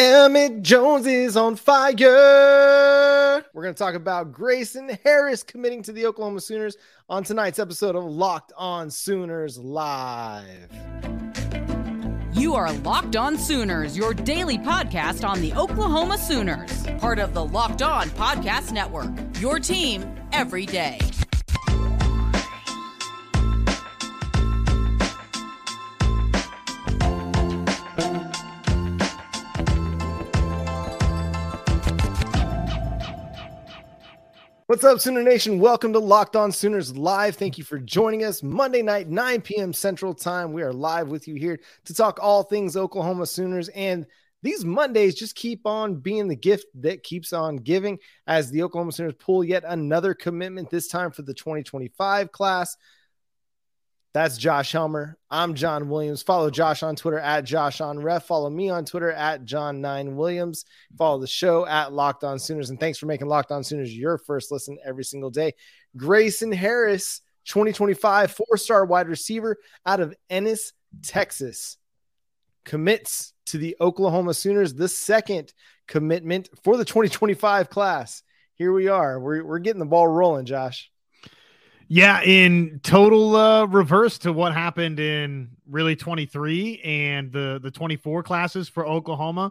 Emmett Jones is on fire. We're going to talk about Gracen Harris committing to the Oklahoma Sooners on tonight's episode of Locked On Sooners Live. You are Locked On Sooners, your daily podcast on the Oklahoma Sooners, part of the Locked On Podcast Network. Your team every day. What's up, Sooner Nation? Welcome to Locked On Sooners Live. Thank you for joining us Monday night, 9 p.m. Central Time. We are live with you here to talk all things Oklahoma Sooners. And these Mondays just keep on being the gift that keeps on giving as the Oklahoma Sooners pull yet another commitment, this time for the 2025 class. That's Josh Helmer. I'm John Williams. Follow Josh on Twitter at Josh on Ref. Follow me on Twitter at John Nine Williams. Follow the show at Locked On Sooners. And thanks for making Locked On Sooners your first listen every single day. Gracen Harris, 2025 four star wide receiver out of Ennis, Texas, commits to the Oklahoma Sooners, the second commitment for the 2025 class. Here we are. We're, we're getting the ball rolling, Josh. Yeah, in total uh, reverse to what happened in really 23 and the the 24 classes for Oklahoma.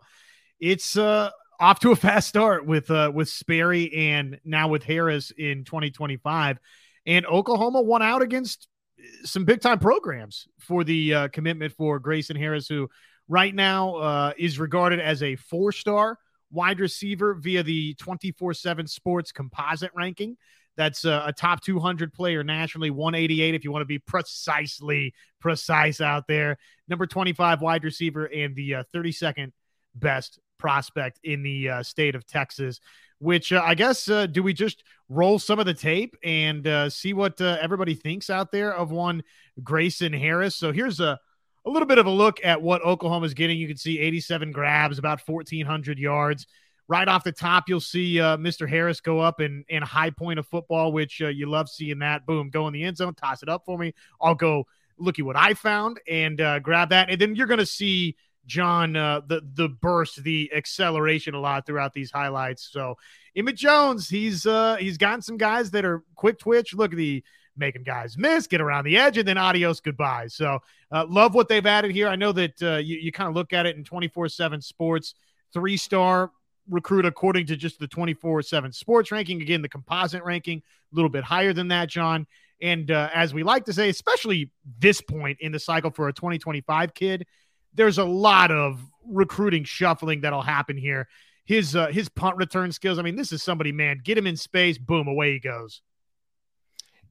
It's uh, off to a fast start with uh, with Sperry and now with Harris in 2025, and Oklahoma won out against some big time programs for the uh, commitment for Gracen Harris, who right now uh, is regarded as a four star wide receiver via the 24 7 sports composite ranking. That's a, a, top 200 player nationally, 188 if you want to be precisely precise out there. Number 25 wide receiver and the uh, 32nd best prospect in the uh, state of Texas. Which uh, I guess uh, do we just roll some of the tape and uh, see what uh, everybody thinks out there of one Gracen Harris? So here's a a little bit of a look at what Oklahoma's getting. You can see 87 grabs, about 1,400 yards right off the top, you'll see uh, Mr. Harris go up and high point of football, which uh, you love seeing that. Boom, go in the end zone, toss it up for me. I'll go look at what I found and uh, grab that, and then you're going to see John uh, the the burst, the acceleration a lot throughout these highlights. So Emmett Jones, he's uh, he's gotten some guys that are quick twitch. Look at the making guys miss, get around the edge, and then adios, goodbye. So, uh, love what they've added here. I know that you, you kind of look at it in 24 7 sports, three star recruit according to just the 24 7 sports ranking. Again, the composite ranking, a little bit higher than that, John. And uh, as we like to say, especially this point in the cycle for a 2025 kid, there's a lot of recruiting shuffling that'll happen here. His uh, his punt return skills. I mean, this is somebody, man. Get him in space, boom, away he goes.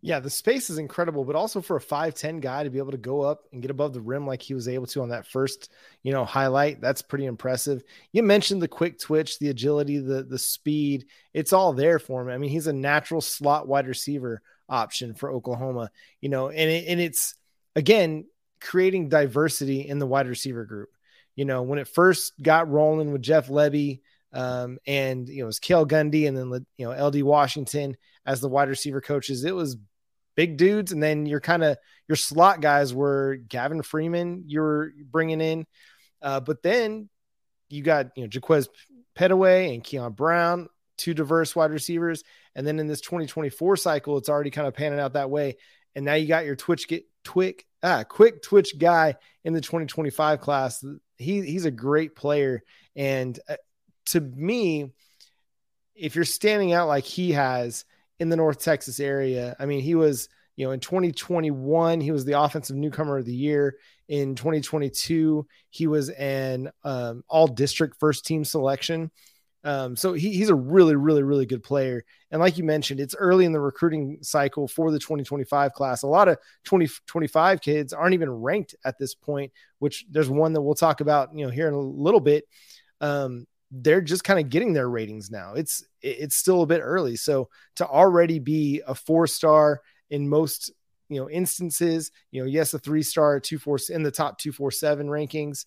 Yeah, the space is incredible, but also for a 5'10 guy to be able to go up and get above the rim like he was able to on that first, you know, highlight, that's pretty impressive. You mentioned the quick twitch, the agility, the the speed. It's all there for him. I mean, he's a natural slot wide receiver option for Oklahoma, you know, and it, and it's again creating diversity in the wide receiver group. You know, when it first got rolling with Jeff Lebby, um, and you know, it was Cale Gundy and then you know LD Washington as the wide receiver coaches. It was big dudes, and then your kind of your slot guys were Gavin Freeman. You're bringing in, uh, but then you got you know Jaquaize Pettaway and Keon Brown, two diverse wide receivers, and then in this 2024 cycle, it's already kind of panning out that way. And now you got your Twitch get quick ah quick Twitch guy in the 2025 class. He he's a great player, and uh, to me, if you're standing out like he has in the North Texas area. I mean, he was, you know, in 2021, he was the offensive newcomer of the year. In 2022, he was an um, all district first team selection. Um, so he, he's a really, really, really good player. And like you mentioned, it's early in the recruiting cycle for the 2025 class. A lot of 2025 kids aren't even ranked at this point, which there's one that we'll talk about, you know, here in a little bit. Um, they're just kind of getting their ratings now. It's it's still a bit early. So to already be a four star in most you know instances, you know, yes, a three star, two four in the top two four seven rankings,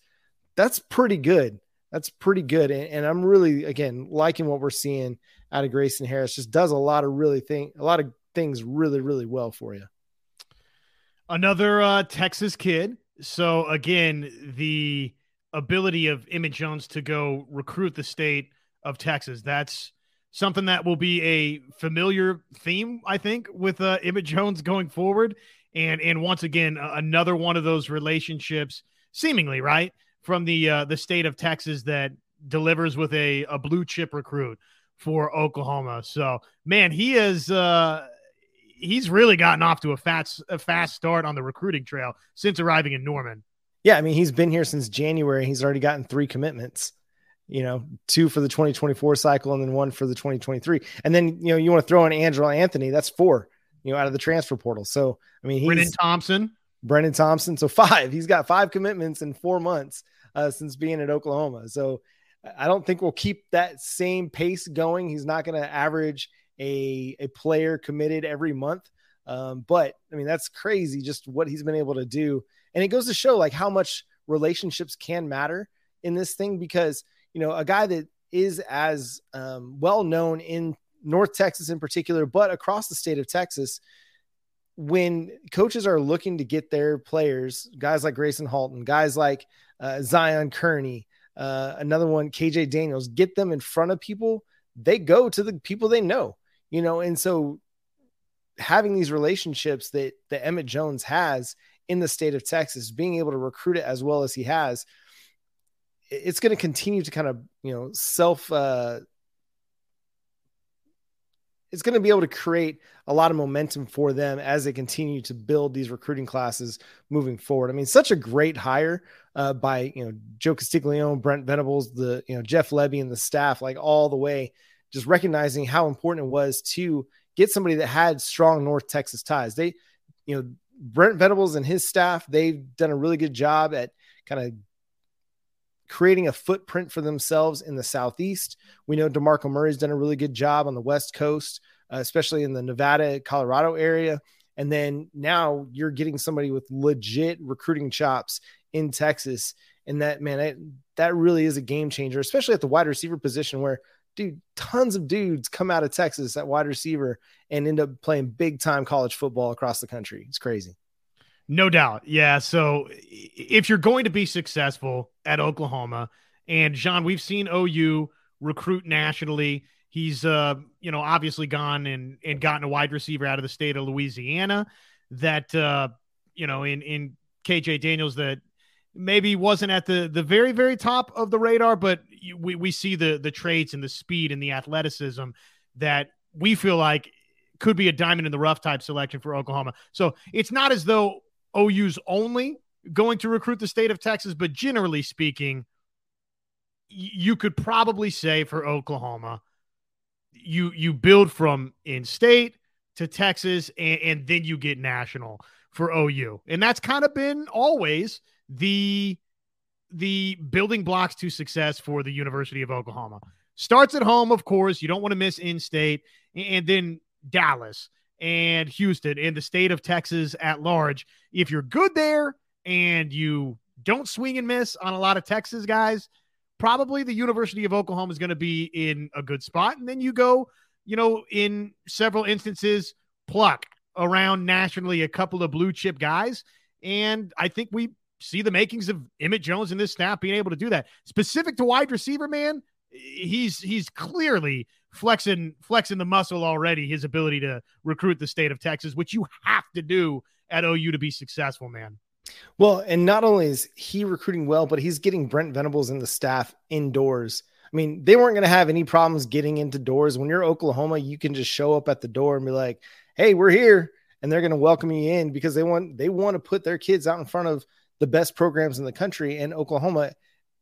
that's pretty good. That's pretty good. And, and I'm really again liking what we're seeing out of Gracen Harris. Just does a lot of really thing a lot of things really, really well for you. Another uh, Texas kid. So again, the ability of Emmett Jones to go recruit the state of Texas. That's something that will be a familiar theme, I think, with uh, Emmett Jones going forward. And and once again, another one of those relationships, seemingly right from the uh, the state of Texas that delivers with a a blue chip recruit for Oklahoma. So man, he is uh, he's really gotten off to a fast a fast start on the recruiting trail since arriving in Norman. Yeah, I mean he's been here since January. He's already gotten three commitments you know, two for the 2024 cycle and then one for the 2023. And then, you know, you want to throw in Andrel Anthony, that's four, you know, out of the transfer portal. So, I mean, he's Brennan Thompson, Brennan Thompson. So five, he's got five commitments in four months uh, since being at Oklahoma. So I don't think we'll keep that same pace going. He's not going to average a, a player committed every month. Um, but I mean, that's crazy just what he's been able to do. And it goes to show like how much relationships can matter in this thing because you know, a guy that is as um, well known in North Texas in particular, but across the state of Texas. When coaches are looking to get their players, guys like Gracen Halton, guys like uh, Zion Kearney, uh, another one, KJ Daniels, get them in front of people, they go to the people they know, you know, and so having these relationships that that Emmett Jones has in the state of Texas, being able to recruit it as well as he has, it's going to continue to kind of you know self uh, it's going to be able to create a lot of momentum for them as they continue to build these recruiting classes moving forward. I mean, such a great hire uh, by you know Joe Castiglione, Brent Venables, the you know Jeff Lebby and the staff, like all the way, just recognizing how important it was to get somebody that had strong North Texas ties. They, you know, Brent Venables and his staff, they've done a really good job at kind of creating a footprint for themselves in the Southeast. We know DeMarco Murray's done a really good job on the West Coast, uh, especially in the Nevada, Colorado area. And then now you're getting somebody with legit recruiting chops in Texas. And that, man, that, that really is a game changer, especially at the wide receiver position where, dude, tons of dudes come out of Texas at wide receiver and end up playing big time college football across the country. It's crazy. No doubt. Yeah. So if you're going to be successful at Oklahoma, and John, we've seen OU recruit nationally. He's uh, you know, obviously gone and and gotten a wide receiver out of the state of Louisiana that uh, you know, in in KJ Daniels that maybe wasn't at the the very very top of the radar, but we we see the the traits and the speed and the athleticism that we feel like could be a diamond in the rough type selection for Oklahoma. So it's not as though OU's only going to recruit the state of Texas, but generally speaking, you could probably say for Oklahoma, you you build from in state to Texas, and, and then you get national for OU, and that's kind of been always the the building blocks to success for the University of Oklahoma. Starts at home, of course. You don't want to miss in state, and then Dallas and Houston and the state of Texas at large. If you're good there and you don't swing and miss on a lot of Texas guys, probably the University of Oklahoma is going to be in a good spot. And then you go, you know, in several instances, pluck around nationally a couple of blue chip guys. And I think we see the makings of Emmett Jones in this snap being able to do that. Specific to wide receiver, man, he's he's clearly flexing flexing the muscle already. His ability to recruit the state of Texas, which you have to do at OU to be successful, man. Well, and not only is he recruiting well, but he's getting Brent Venables and the staff indoors. I mean, they weren't going to have any problems getting into doors. When you're Oklahoma, you can just show up at the door and be like, "Hey, we're here," and they're going to welcome you in because they want they want to put their kids out in front of the best programs in the country. And Oklahoma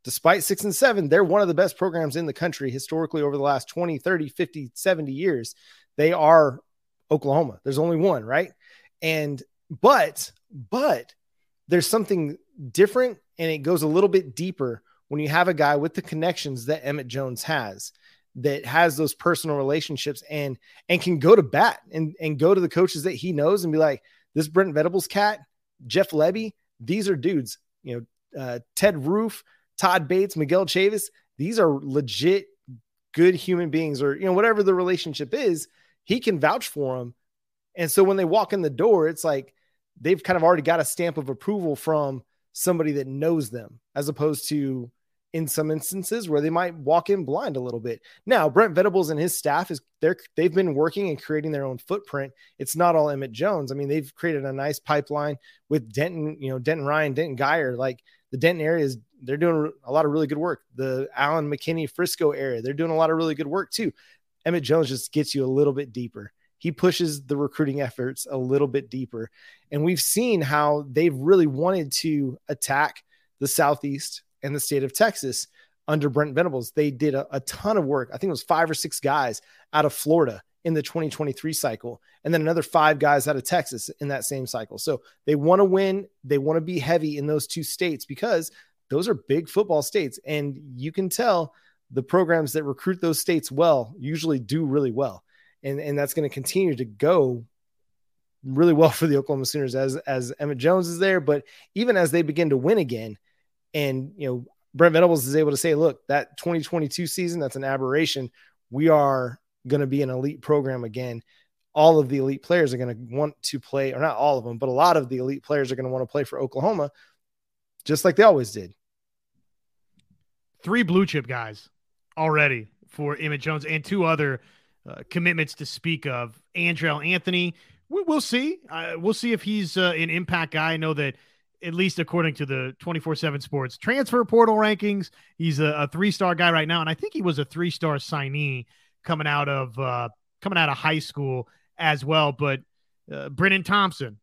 despite six and seven, they're one of the best programs in the country historically over the last 20, 30, 50, 70 years. They are Oklahoma. There's only one, right? And, but, but there's something different and it goes a little bit deeper when you have a guy with the connections that Emmett Jones has that has those personal relationships and and can go to bat and and go to the coaches that he knows and be like this Brent Venables cat, Jeff Lebby, these are dudes, you know, uh, Ted Roof, Todd Bates, Miguel Chavis, these are legit good human beings, or you know, whatever the relationship is, he can vouch for them. And so when they walk in the door, it's like they've kind of already got a stamp of approval from somebody that knows them as opposed to in some instances where they might walk in blind a little bit. Now, Brent Venables and his staff is they're they've been working and creating their own footprint. It's not all Emmett Jones. I mean, they've created a nice pipeline with Denton, you know, Denton Ryan, Denton Guyer, like the Denton area is they're doing a lot of really good work. The Allen McKinney Frisco area, they're doing a lot of really good work too. Emmett Jones just gets you a little bit deeper. He pushes the recruiting efforts a little bit deeper. And we've seen how they've really wanted to attack the Southeast and the state of Texas under Brent Venables. They did a, a, ton of work. I think it was five or six guys out of Florida in the 2023 cycle, and then another five guys out of Texas in that same cycle. So they want to win. They want to be heavy in those two states because those are big football states. And you can tell the programs that recruit those states well usually do really well. And, and that's going to continue to go really well for the Oklahoma Sooners as as Emmett Jones is there, but even as they begin to win again, and you know Brent Venables is able to say, look, that 2022 season, that's an aberration. We are going to be an elite program again. All of the elite players are going to want to play, or not all of them, but a lot of the elite players are going to want to play for Oklahoma, just like they always did. Three blue chip guys already for Emmett Jones and two other uh, commitments to speak of. Andrel Anthony, we, will see. Uh, we'll see if he's uh, an impact guy. I know that at least according to the 24-7 sports transfer portal rankings he's a, a three-star guy right now and i think he was a three-star signee coming out of uh, coming out of high school as well but uh, brennan thompson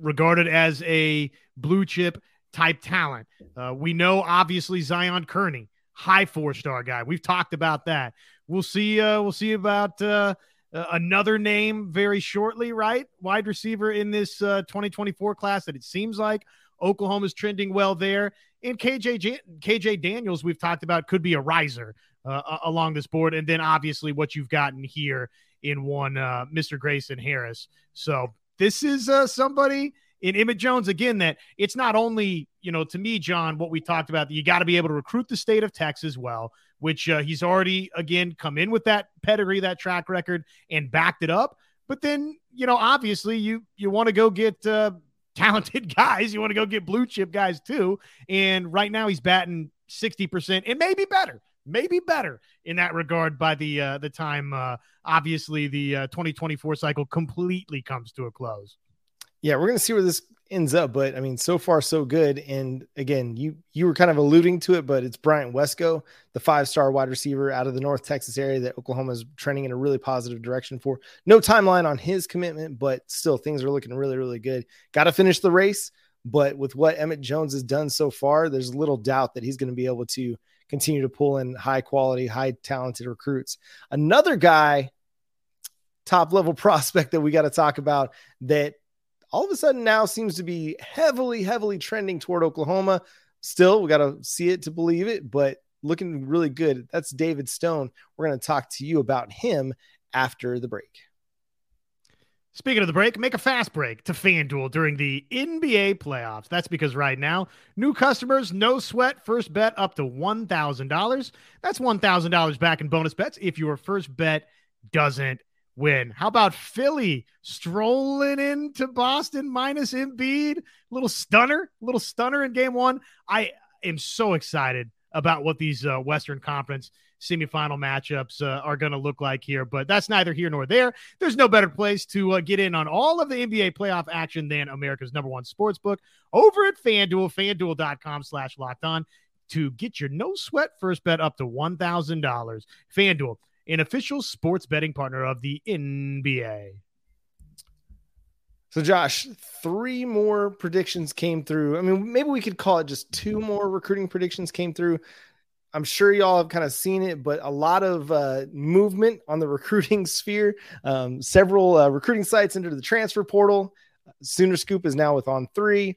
regarded as a blue chip type talent. Uh, we know obviously zion kearney high four-star guy. We've talked about that. We'll see uh, we'll see about uh, another name very shortly, right? Wide receiver in this uh, 2024 class that it seems like Oklahoma's trending well there. And KJ KJ Daniels, we've talked about, could be a riser uh, along this board. And then obviously what you've gotten here in one, uh, Mr. Gracen Harris. So this is uh, somebody in Emmett Jones again that it's not only you know to me, John, what we talked about. You got to be able to recruit the state of Texas well, which uh, he's already again come in with that pedigree, that track record, and backed it up. But then you know, obviously, you you want to go get uh, talented guys. You want to go get blue chip guys too. And right now he's batting 60%. It may be better, maybe better in that regard by the uh, the time uh, obviously the uh, 2024 cycle completely comes to a close. Yeah, we're going to see where this ends up. But I mean, so far so good. And again, you you were kind of alluding to it, but it's Bryant Wesco, the five star wide receiver out of the North Texas area that Oklahoma is trending in a really positive direction for. No timeline on his commitment, but still things are looking really really good. Got to finish the race, but with what Emmett Jones has done so far, there's little doubt that he's going to be able to continue to pull in high quality, high talented recruits. Another guy top level prospect that we got to talk about that all of a sudden now seems to be heavily, heavily trending toward Oklahoma. Still, we got to see it to believe it, but looking really good. That's David Stone. We're going to talk to you about him after the break. Speaking of the break, make a fast break to FanDuel during the NBA playoffs. That's because right now, new customers, no sweat, first bet up to $1,000. That's $1,000 back in bonus bets if your first bet doesn't win. How about Philly strolling into Boston minus Embiid? Little stunner, little stunner in game one. I am so excited about what these uh, Western Conference semifinal matchups uh, are going to look like here, but that's neither here nor there. There's no better place to uh, get in on all of the NBA playoff action than America's number one sports book over at FanDuel, fanduel.com slash locked on to get your no sweat first bet up to $1,000. FanDuel an official sports betting partner of the NBA. So, Josh, three more predictions came through. I mean, maybe we could call it just two more recruiting predictions came through. I'm sure y'all have kind of seen it, but a lot of uh, movement on the recruiting sphere. Um, several uh, recruiting sites into the transfer portal. Sooner Scoop is now with On Three.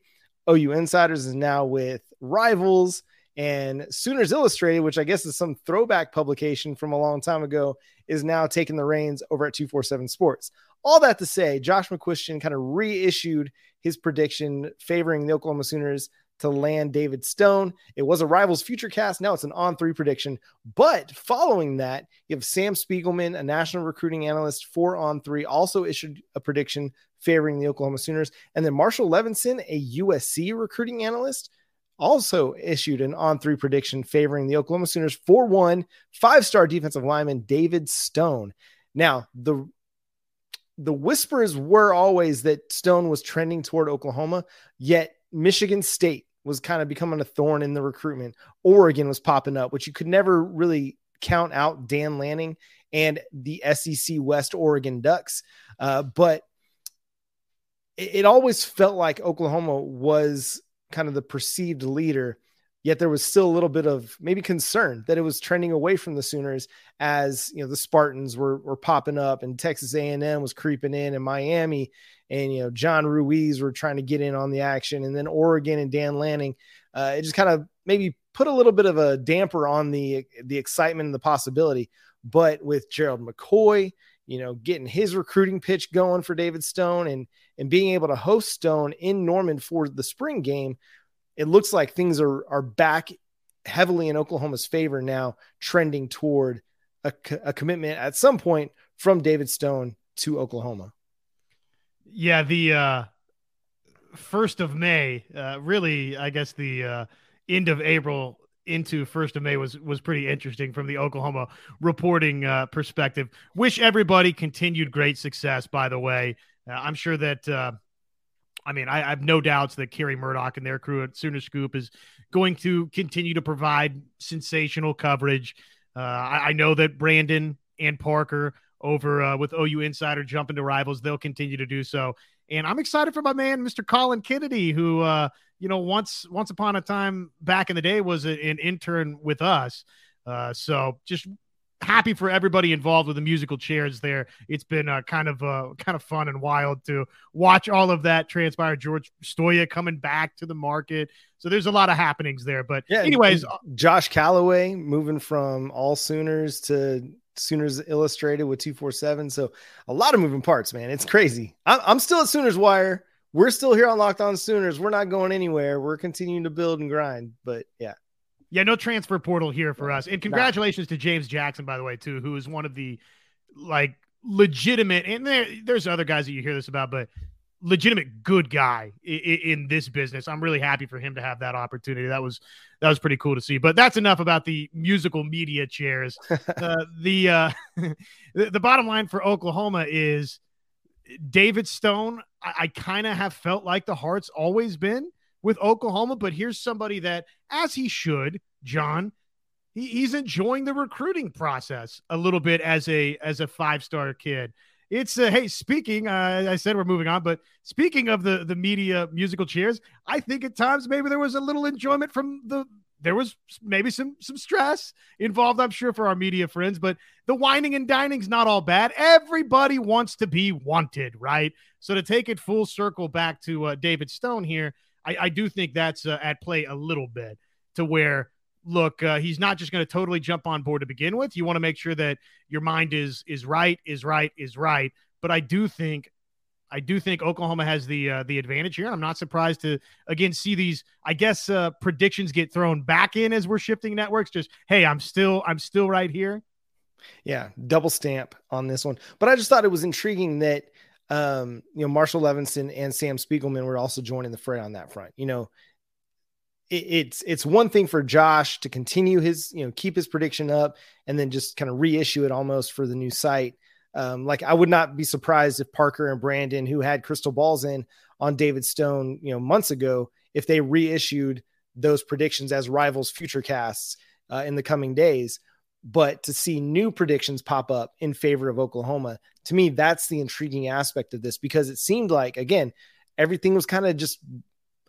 OU Insiders is now with Rivals. And Sooners Illustrated, which I guess is some throwback publication from a long time ago, is now taking the reins over at 247 Sports. All that to say, Josh McCuistion kind of reissued his prediction favoring the Oklahoma Sooners to land David Stone. It was a rivals future cast. Now it's an on three prediction. But following that, you have Sam Spiegelman, a national recruiting analyst for on three, also issued a prediction favoring the Oklahoma Sooners. And then Marshall Levenson, a USC recruiting analyst, also issued an on three prediction favoring the Oklahoma Sooners 4 1, five star defensive lineman David Stone. Now, the the whispers were always that Stone was trending toward Oklahoma, yet Michigan State was kind of becoming a thorn in the recruitment. Oregon was popping up, which you could never really count out Dan Lanning and the SEC West Oregon Ducks. Uh, but it, it always felt like Oklahoma was kind of the perceived leader yet there was still a little bit of maybe concern that it was trending away from the Sooners as you know the Spartans were were popping up and Texas A&M was creeping in and Miami and you know John Ruiz were trying to get in on the action. And then Oregon and Dan Lanning uh, it just kind of maybe put a little bit of a damper on the the excitement and the possibility. But with Gerald McCoy you know getting his recruiting pitch going for David Stone and and being able to host Stone in Norman for the spring game it looks like things are are back heavily in Oklahoma's favor now, trending toward a, a commitment at some point from David Stone to Oklahoma. Yeah, the uh, first of May, uh, really, I guess the uh, end of April into first of May was was pretty interesting from the Oklahoma reporting uh, perspective. Wish everybody continued great success. By the way, uh, I'm sure that uh, I mean, I, I, have no doubts that Carey Murdock and their crew at Sooner Scoop is going to continue to provide sensational coverage. Uh, I, I, know that Brandon and Parker over uh, with OU Insider jumping to rivals, they'll continue to do so. And I'm excited for my man, Mr. Colin Kennedy, who, uh, you know, once once upon a time back in the day was a, an intern with us. Uh, so just happy for everybody involved with the musical chairs there. It's been uh, kind of uh, kind of fun and wild to watch all of that transpire. George Stoia coming back to the market. So there's a lot of happenings there. But yeah, anyways, Josh Callaway moving from all Sooners to Sooners Illustrated with 247. So a lot of moving parts, man. It's crazy. I'm, I'm still at Sooners Wire. We're still here on Locked On Sooners. We're not going anywhere. We're continuing to build and grind. But yeah, yeah, no transfer portal here for us. And congratulations nah. to James Jackson, by the way, too, who is one of the like legitimate. And there, there's other guys that you hear this about, but legitimate good guy in, in, this business. I'm really happy for him to have that opportunity. That was that was pretty cool to see. But that's enough about the musical media chairs. uh, the, uh, the the bottom line for Oklahoma is David Stone. I, I kind of have felt like the heart's always been with Oklahoma, but here's somebody that, as he should, John, he, he's enjoying the recruiting process a little bit as a as a five star kid. It's uh, hey, speaking, uh, I said we're moving on, but speaking of the the media musical chairs, I think at times maybe there was a little enjoyment from the there was maybe some some stress involved i'm sure for our media friends but the wining and dining's not all bad. Everybody wants to be wanted right? So to take it full circle back to uh, david stone here I, I do think that's uh, at play a little bit to where look uh, he's not just going to totally jump on board to begin with. You want to make sure that your mind is is right is right is right. But i do think i do think oklahoma has the uh, the advantage here i'm not surprised to again see these i guess uh, predictions get thrown back in as we're shifting networks just hey i'm still i'm still right here yeah double stamp on this one but i just thought it was intriguing that um, you know, Marshall Levenson and Sam Spiegelman were also joining the fray on that front. You know, it, it's it's one thing for Josh to continue his, you know, keep his prediction up and then just kind of reissue it almost for the new site. Um, like I would not be surprised if Parker and Brandon, who had crystal balls in on David Stone, you know, months ago, if they reissued those predictions as rivals future casts uh, in the coming days. But to see new predictions pop up in favor of Oklahoma, to me, that's the intriguing aspect of this because it seemed like, again, everything was kind of just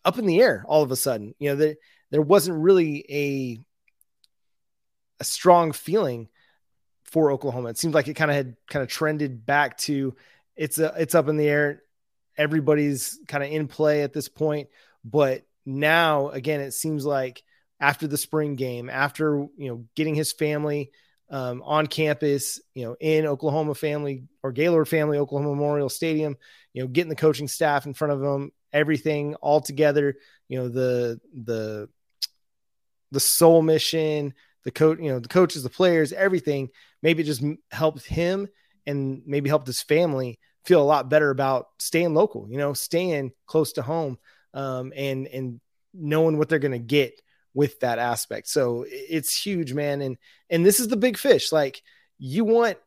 up in the air all of a sudden. You know, there, there wasn't really a, a strong feeling for Oklahoma. It seemed like it kind of had kind of trended back to it's a, it's up in the air. Everybody's kind of in play at this point, but now again, it seems like after the spring game, after you know getting his family um, on campus, you know, in Oklahoma family or Gaylord family, Oklahoma Memorial Stadium, you know, getting the coaching staff in front of them, everything all together, you know, the the the soul mission, the coach, you know, the coaches, the players, everything. Maybe it just helped him and maybe helped his family feel a lot better about staying local, you know, staying close to home, um, and and knowing what they're going to get with that aspect. So it's huge, man. And and this is the big fish. Like you want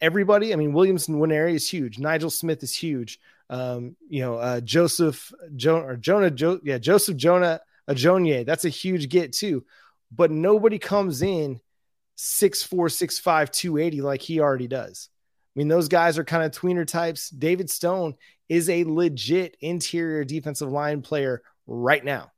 everybody. I mean, Williams Nwaneri is huge. Nigel Smith is huge. Um, you know, uh, Joseph jo- or Jonah, jo- yeah, Joseph Jonah Ajonye. That's a huge get too. But nobody comes in six four, six five, two eighty like he already does. I mean, those guys are kind of tweener types. David Stone is a legit interior defensive line player right now.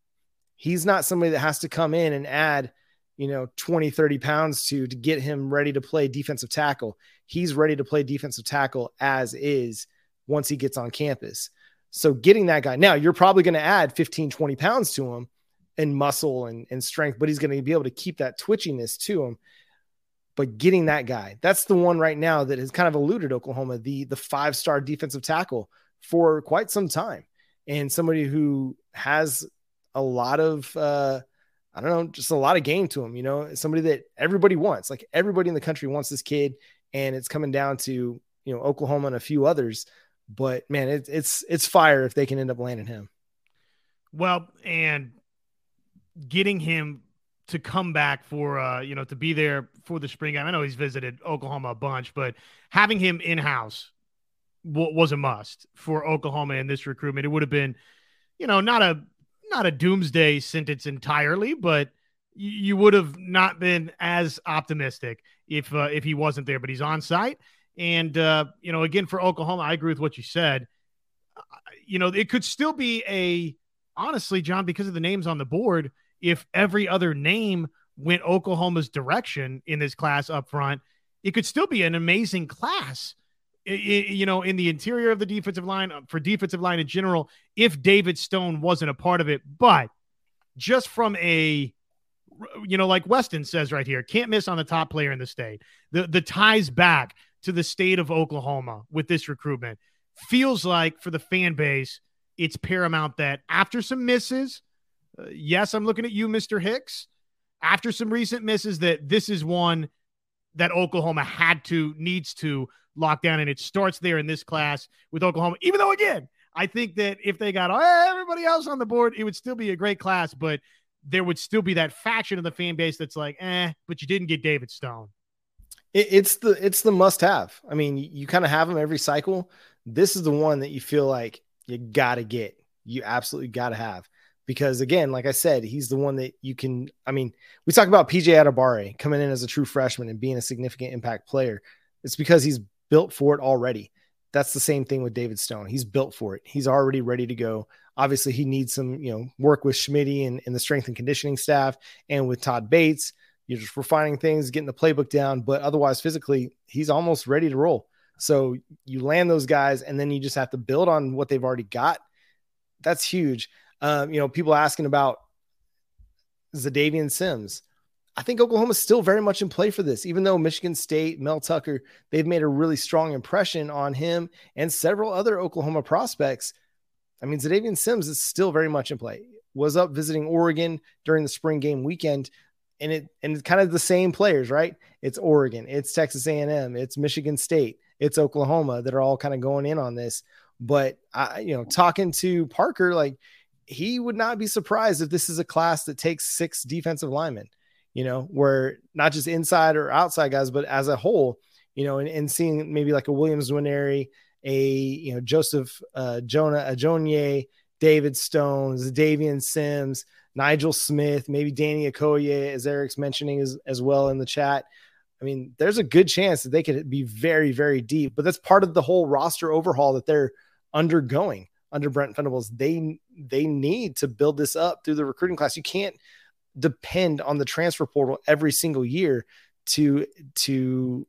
He's not somebody that has to come in and add, you know, 20, 30 pounds to to get him ready to play defensive tackle. He's ready to play defensive tackle as is once he gets on campus. So getting that guy now, you're probably going to add 15, 20 pounds to him and muscle and, and strength, but he's going to be able to keep that twitchiness to him. But getting that guy, that's the one right now that has kind of eluded Oklahoma, the the five star defensive tackle for quite some time, and somebody who has a lot of uh, I don't know, just a lot of game to him. You know, somebody that everybody wants, like everybody in the country wants this kid, and it's coming down to you know Oklahoma and a few others. But man, it, it's it's fire if they can end up landing him. Well, and getting him to come back for uh you know to be there for the spring game. I know he's visited Oklahoma a bunch, but having him in house w- was a must for Oklahoma in this recruitment. It would have been, you know, not a not a doomsday sentence entirely, but you, would have not been as optimistic if uh, if he wasn't there. But he's on site, and uh, you know, again for Oklahoma, I agree with what you said. Uh, you know, it could still be a honestly, John, because of the names on the board if every other name went Oklahoma's direction in this class up front, it could still be an amazing class. you know, in the interior of the defensive line uh, for defensive line in general, if David Stone wasn't a part of it, but just from a you know, like Weston says right here, can't miss on the top player in the state. The the ties back to the state of Oklahoma with this recruitment feels like for the fan base, it's paramount that after some misses, uh, yes, I'm looking at you, Mr. Hicks. After some recent misses, that this is one that Oklahoma had to, needs to lock down. And it starts there in this class with Oklahoma, even though, again, I think that if they got everybody else on the board, it would still be a great class, but there would still be that faction of the fan base that's like, eh, but you didn't get David Stone. it's the it's the must have. I mean, you kind of have them every cycle. This is the one that you feel like you got to get. You absolutely got to have because again, like I said, he's the one that you can. I mean, we talk about PJ Adebawore coming in as a true freshman and being a significant impact player. It's because he's built for it already. That's the same thing with David Stone. He's built for it. He's already ready to go. Obviously, he needs some, you know, work with Schmidt and, and the strength and conditioning staff and with Todd Bates. You're just refining things, getting the playbook down, but otherwise, physically, he's almost ready to roll. So you land those guys, and then you just have to build on what they've already got. That's huge. Um, you know, people asking about Zadavian Sims. I think Oklahoma's still very much in play for this, even though Michigan State, Mel Tucker, they've made a really strong impression on him and several other Oklahoma prospects. I mean, Zadavian Sims is still very much in play. Was up visiting Oregon during the spring game weekend, and it and it's kind of the same players, right? It's Oregon, it's Texas A&M, it's Michigan State, it's Oklahoma that are all kind of going in on this. But I, you know, talking to Parker, like he would not be surprised if this is a class that takes six defensive linemen, you know, where not just inside or outside guys, but as a whole, you know, and, and seeing maybe like a Williams Nwaneri, a, you know, Joseph uh, Jonah Ajonye, David Stones, Davian Sims, Nigel Smith, maybe Danny Okoye, as Eric's mentioning as, as well in the chat. I mean, there's a good chance that they could be very, very deep, but that's part of the whole roster overhaul that they're undergoing under Brent Venables. They they need to build this up through the recruiting class. You can't depend on the transfer portal every single year to to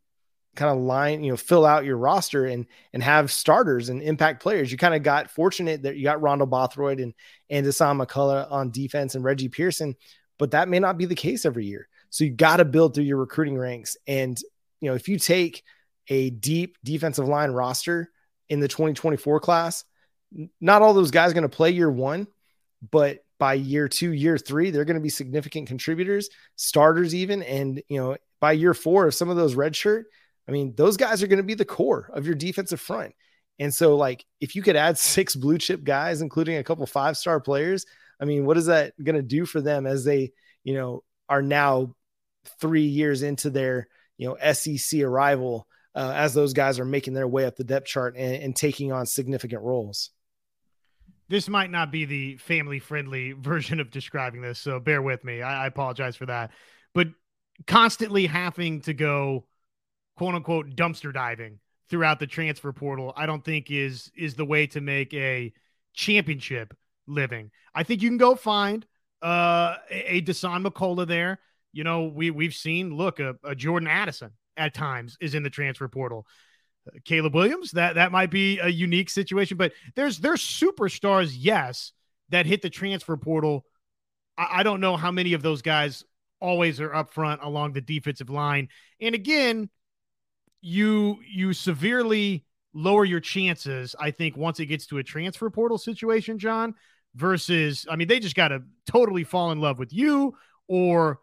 kind of line, you know, fill out your roster and and have starters and impact players. You kind of got fortunate that you got Rondell Bothroyd and and Dasan McCullough on defense and Reggie Pearson, but that may not be the case every year. So you got to build through your recruiting ranks. And you know, if you take a deep defensive line roster in the 2024 class, not all those guys going to play year one, but by year two, year three, they're going to be significant contributors, starters even. And, you know, by year four, if some of those redshirt, I mean, those guys are going to be the core of your defensive front. And so, like, if you could add six blue chip guys, including a couple five star players, I mean, what is that going to do for them as they, you know, are now three years into their, you know, SEC arrival uh, as those guys are making their way up the depth chart and, and taking on significant roles? This might not be the family friendly version of describing this, so bear with me. I, I apologize for that. But constantly having to go quote unquote dumpster diving throughout the transfer portal, I don't think is is the way to make a championship living. I think you can go find uh, a, a Dasan McCullough there. You know, we we've seen look a, a Jordan Addison at times is in the transfer portal. Caleb Williams, that that might be a unique situation, but there's there's superstars, yes, that hit the transfer portal. I, I don't know how many of those guys always are up front along the defensive line. And again, you you severely lower your chances, I think, once it gets to a transfer portal situation, John, versus I mean, they just gotta totally fall in love with you or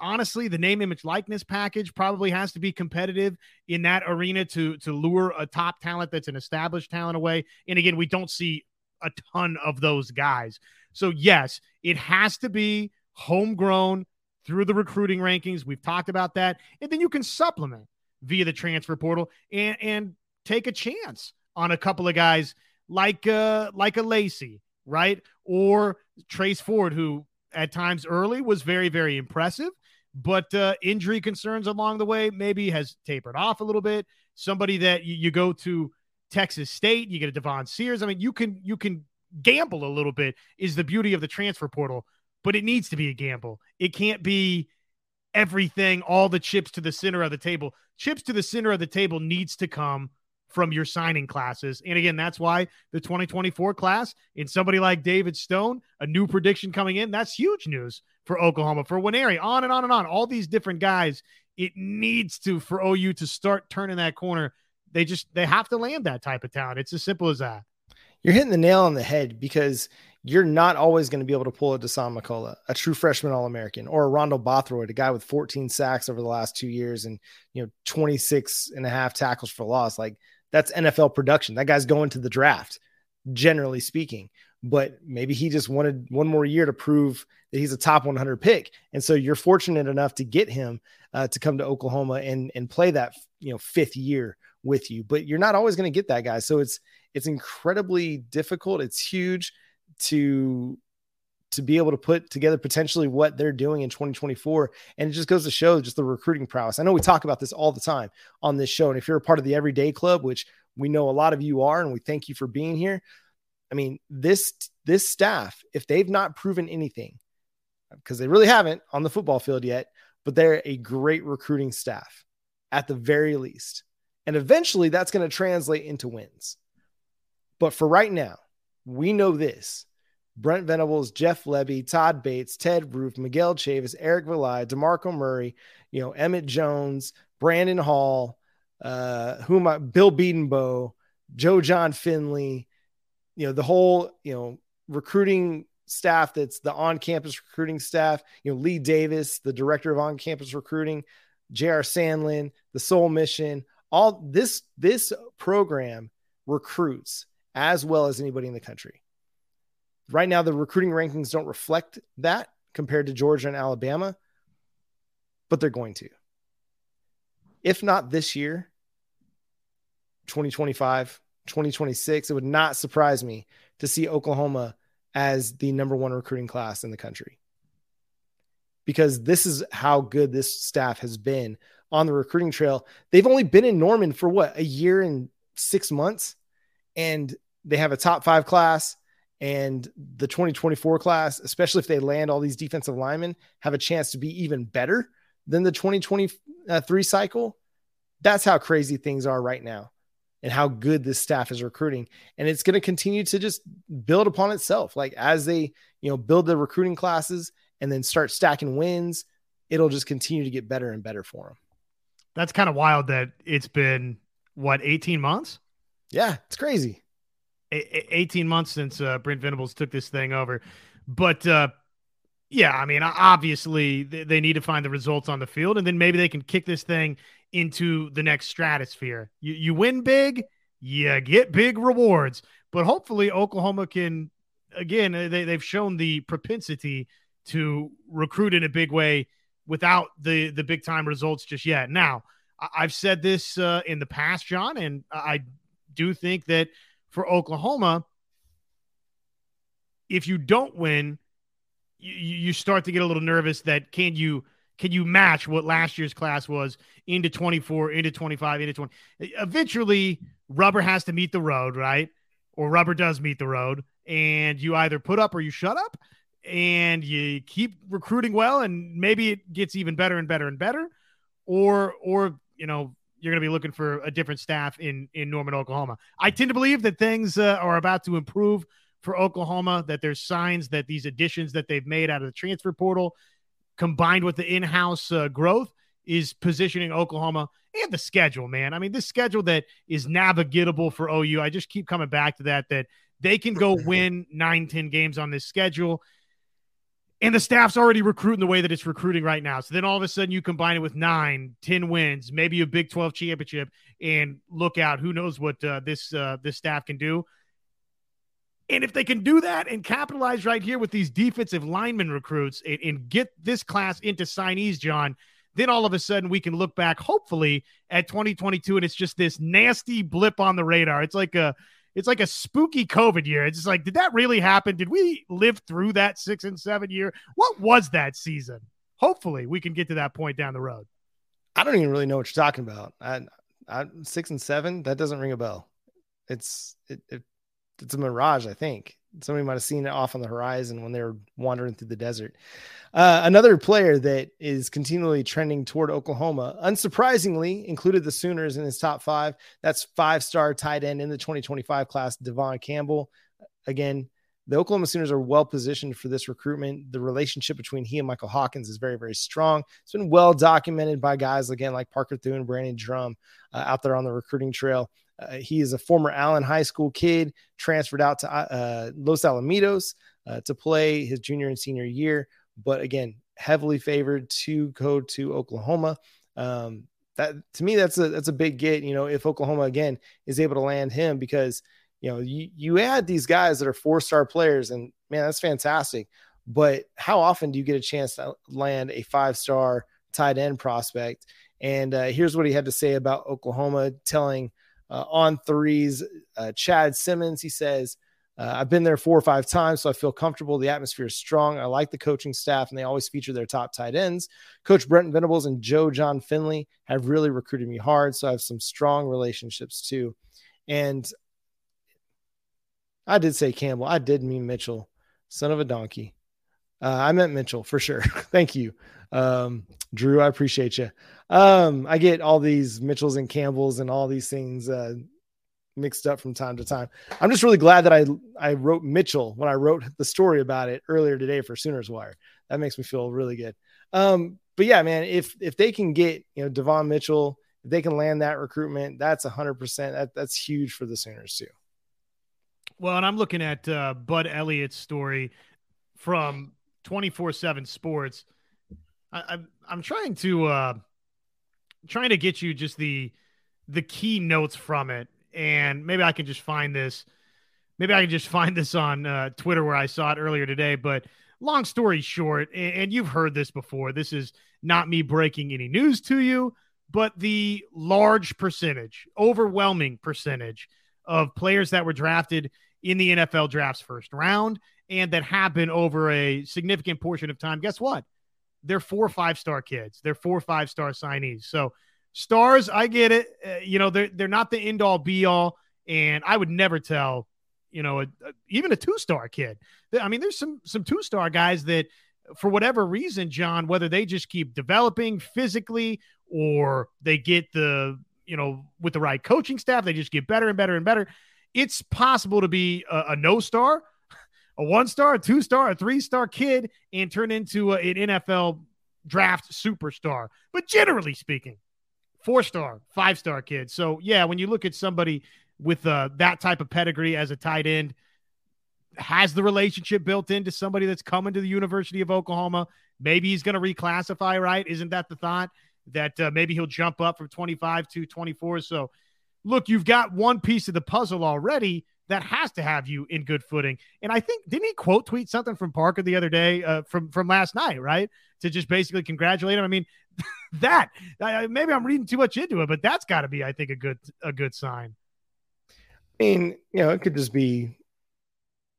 honestly the name image likeness package probably has to be competitive in that arena to to lure a top talent that's an established talent away and again we don't see a ton of those guys so yes it has to be homegrown through the recruiting rankings. We've talked about that. And then you can supplement via the transfer portal and, and take a chance on a couple of guys like uh like a Lacey, right? Or Trace Ford, who at times early was very, very impressive, but uh, injury concerns along the way maybe has tapered off a little bit. Somebody that you, you go to Texas State, you get a Devon Sears. I mean, you can you can gamble a little bit. Is the beauty of the transfer portal but it needs to be a gamble. It can't be everything, all the chips to the center of the table. Chips to the center of the table needs to come from your signing classes. And again, that's why the 2024 class in somebody like David Stone, a new prediction coming in, that's huge news for Oklahoma, for Nwaneri, on and on and on. All these different guys, it needs to for OU to start turning that corner. They just they have to land that type of talent. It's as simple as that. You're hitting the nail on the head because you're not always going to be able to pull a Dasan McCullough, a true freshman All American, or a Rondell Bothroyd, a guy with 14 sacks over the last two years and you know 26 and a half tackles for loss. Like that's NFL production. That guy's going to the draft, generally speaking. But maybe he just wanted one more year to prove that he's a top 100 pick, and so you're fortunate enough to get him uh, to come to Oklahoma and and play that you know fifth year with you. But you're not always going to get that guy, so it's it's incredibly difficult. It's huge to to be able to put together potentially what they're doing in 2024 and it just goes to show just the recruiting prowess. I know we talk about this all the time on this show. And if you're a part of the everyday club which we know a lot of you are and we thank you for being here i mean this this staff if they've not proven anything because they really haven't on the football field yet but they're a great recruiting staff at the very least. And eventually that's going to translate into wins. But for right now we know this Brent Venables, Jeff Lebby, Todd Bates, Ted Roof, Miguel Chavis, Eric Valai, DeMarco Murray, you know, Emmett Jones, Brandon Hall, uh, whom I, Bill Bedenbaugh, Joe Jon Finley, you know, the whole, you know, recruiting staff that's the on-campus recruiting staff, you know, Lee Davis, the director of on-campus recruiting, J.R. Sandlin, the Soul Mission, all this this program recruits as well as anybody in the country. Right now, the recruiting rankings don't reflect that compared to Georgia and Alabama, but they're going to. If not this year, 2025, 2026, it would not surprise me to see Oklahoma as the number one recruiting class in the country. Because this is how good this staff has been on the recruiting trail. They've only been in Norman for what, a year and six months? And they have a top five class and the 2024 class, especially if they land all these defensive linemen, have a chance to be even better than the 2023 cycle. That's how crazy things are right now and how good this staff is recruiting. And it's going to continue to just build upon itself. Like as they, you know, build the recruiting classes and then start stacking wins, it'll just continue to get better and better for them. That's kind of wild that it's been what 18 months? Yeah, it's crazy. 18 months since uh, Brent Venables took this thing over. But uh, yeah, I mean, obviously they need to find the results on the field, and then maybe they can kick this thing into the next stratosphere. You, you win big, you get big rewards. But hopefully, Oklahoma can again, they, they've shown the propensity to recruit in a big way without the the big time results just yet. Now, I've said this uh, in the past, John, and I do think that for Oklahoma, if you don't win, you, you start to get a little nervous that can you can you match what last year's class was into 24, into 25, into 20? Eventually, rubber has to meet the road, right? Or rubber does meet the road, and you either put up or you shut up, and you keep recruiting well, and maybe it gets even better and better and better, or or you know you're going to be looking for a different staff in in Norman, Oklahoma. I tend to believe that things uh, are about to improve for Oklahoma. That there's signs that these additions that they've made out of the transfer portal, combined with the in-house uh, growth, is positioning Oklahoma and the schedule. Man, I mean, this schedule that is navigatable for OU. I just keep coming back to that. That they can go win nine, ten games on this schedule and the staff's already recruiting the way that it's recruiting right now. So then all of a sudden you combine it with nine, 10 wins, maybe a Big 12 championship, and look out, who knows what uh, this uh, this staff can do. And if they can do that and capitalize right here with these defensive lineman recruits and, and get this class into signees, John, then all of a sudden we can look back, hopefully, at 2022, and it's just this nasty blip on the radar. It's like a it's like a spooky COVID year. It's like, did that really happen? Did we live through that six and seven year? What was that season? Hopefully, we can get to that point down the road. I don't even really know what you're talking about. I, I six and seven. That doesn't ring a bell. It's it, it it's a mirage. I think somebody might have seen it off on the horizon when they were wandering through the desert. Uh, another player that is continually trending toward Oklahoma, unsurprisingly, included the Sooners in his top five. That's five star tight end in the 2025 class, Devon Campbell. Again, the Oklahoma Sooners are well positioned for this recruitment. The relationship between he and Michael Hawkins is very, very strong. It's been well documented by guys again like Parker Thune, Brandon Drumm uh, out there on the recruiting trail. Uh, he is a former Allen High School kid, transferred out to uh, Los Alamitos uh, to play his junior and senior year but again, heavily favored to go to Oklahoma. Um, that to me, that's a that's a big get. You know, if Oklahoma again is able to land him, because you know you you add these guys that are four star players, and man, that's fantastic. But how often do you get a chance to land a five star tight end prospect? And uh, here's what he had to say about Oklahoma, telling uh, on threes, uh, Chad Simmons. He says, uh, I've been there four or five times, so I feel comfortable. The atmosphere is strong. I like the coaching staff, and they always feature their top tight ends. Coach Brent Venables and Joe Jon Finley have really recruited me hard, so I have some strong relationships too. And I did say Campbell. I did mean Mitchell, son of a donkey. Uh, I meant Mitchell for sure. Thank you, um, Drew. I appreciate you. Um, I get all these Mitchells and Campbells and all these things. Uh, mixed up from time to time. I'm just really glad that I I wrote Mitchell when I wrote the story about it earlier today for Sooners Wire. That makes me feel really good. Um, but yeah, man, if if they can get you know Devon Mitchell, if they can land that recruitment, that's hundred percent. That that's huge for the Sooners too. Well, and I'm looking at uh, Bud Elliott's story from 24/7 Sports. I, I'm I'm trying to uh, trying to get you just the the key notes from it and maybe I can just find this. Maybe I can just find this on uh, Twitter where I saw it earlier today. But long story short, and, and you've heard this before. This is not me breaking any news to you, but the large percentage, overwhelming percentage of players that were drafted in the NFL draft's first round and that happen over a significant portion of time. Guess what? They're four five star kids. They're four five star signees. So Stars, I get it. Uh, you know, they're they're not the end all be all, and I would never tell, you know, a, a, even a two star kid. I mean, there's some some two star guys that, for whatever reason, John, whether they just keep developing physically or they get the you know with the right coaching staff, they just get better and better and better. It's possible to be a, a no star, a one star, a two star, a three star kid, and turn into a, an NFL draft superstar. But generally speaking, four star, five star kid. So yeah, when you look at somebody with uh, that type of pedigree as a tight end, has the relationship built into somebody that's coming to the University of Oklahoma. Maybe he's going to reclassify, right? Isn't that the thought that uh, maybe he'll jump up from 25 to 24? So, look, you've got one piece of the puzzle already. That has to have you in good footing. And I think didn't he quote tweet something from Parker the other day uh, from from last night, right? To just basically congratulate him. I mean, that maybe I'm reading too much into it, but that's got to be, I think, a good a good sign. I mean, you know, it could just be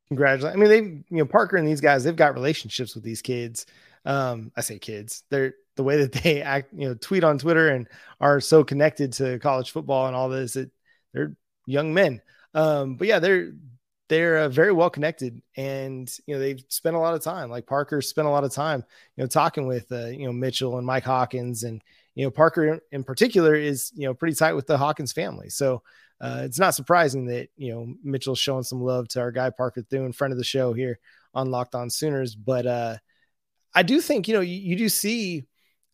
congratulate. I mean, they, you know, Parker and these guys, they've got relationships with these kids. Um, I say kids, they're the way that they act, you know, tweet on Twitter and are so connected to college football and all this. It, they're young men. Um, but yeah, they're they're uh, very well connected, and you know they've spent a lot of time. Like Parker spent a lot of time, you know, talking with uh, you know Mitchell and Mike Hawkins, and you know Parker in particular is you know pretty tight with the Hawkins family. So uh, it's not surprising that you know Mitchell's showing some love to our guy Parker Thune, friend of the show here on Locked On Sooners. But uh, I do think you know you, you do see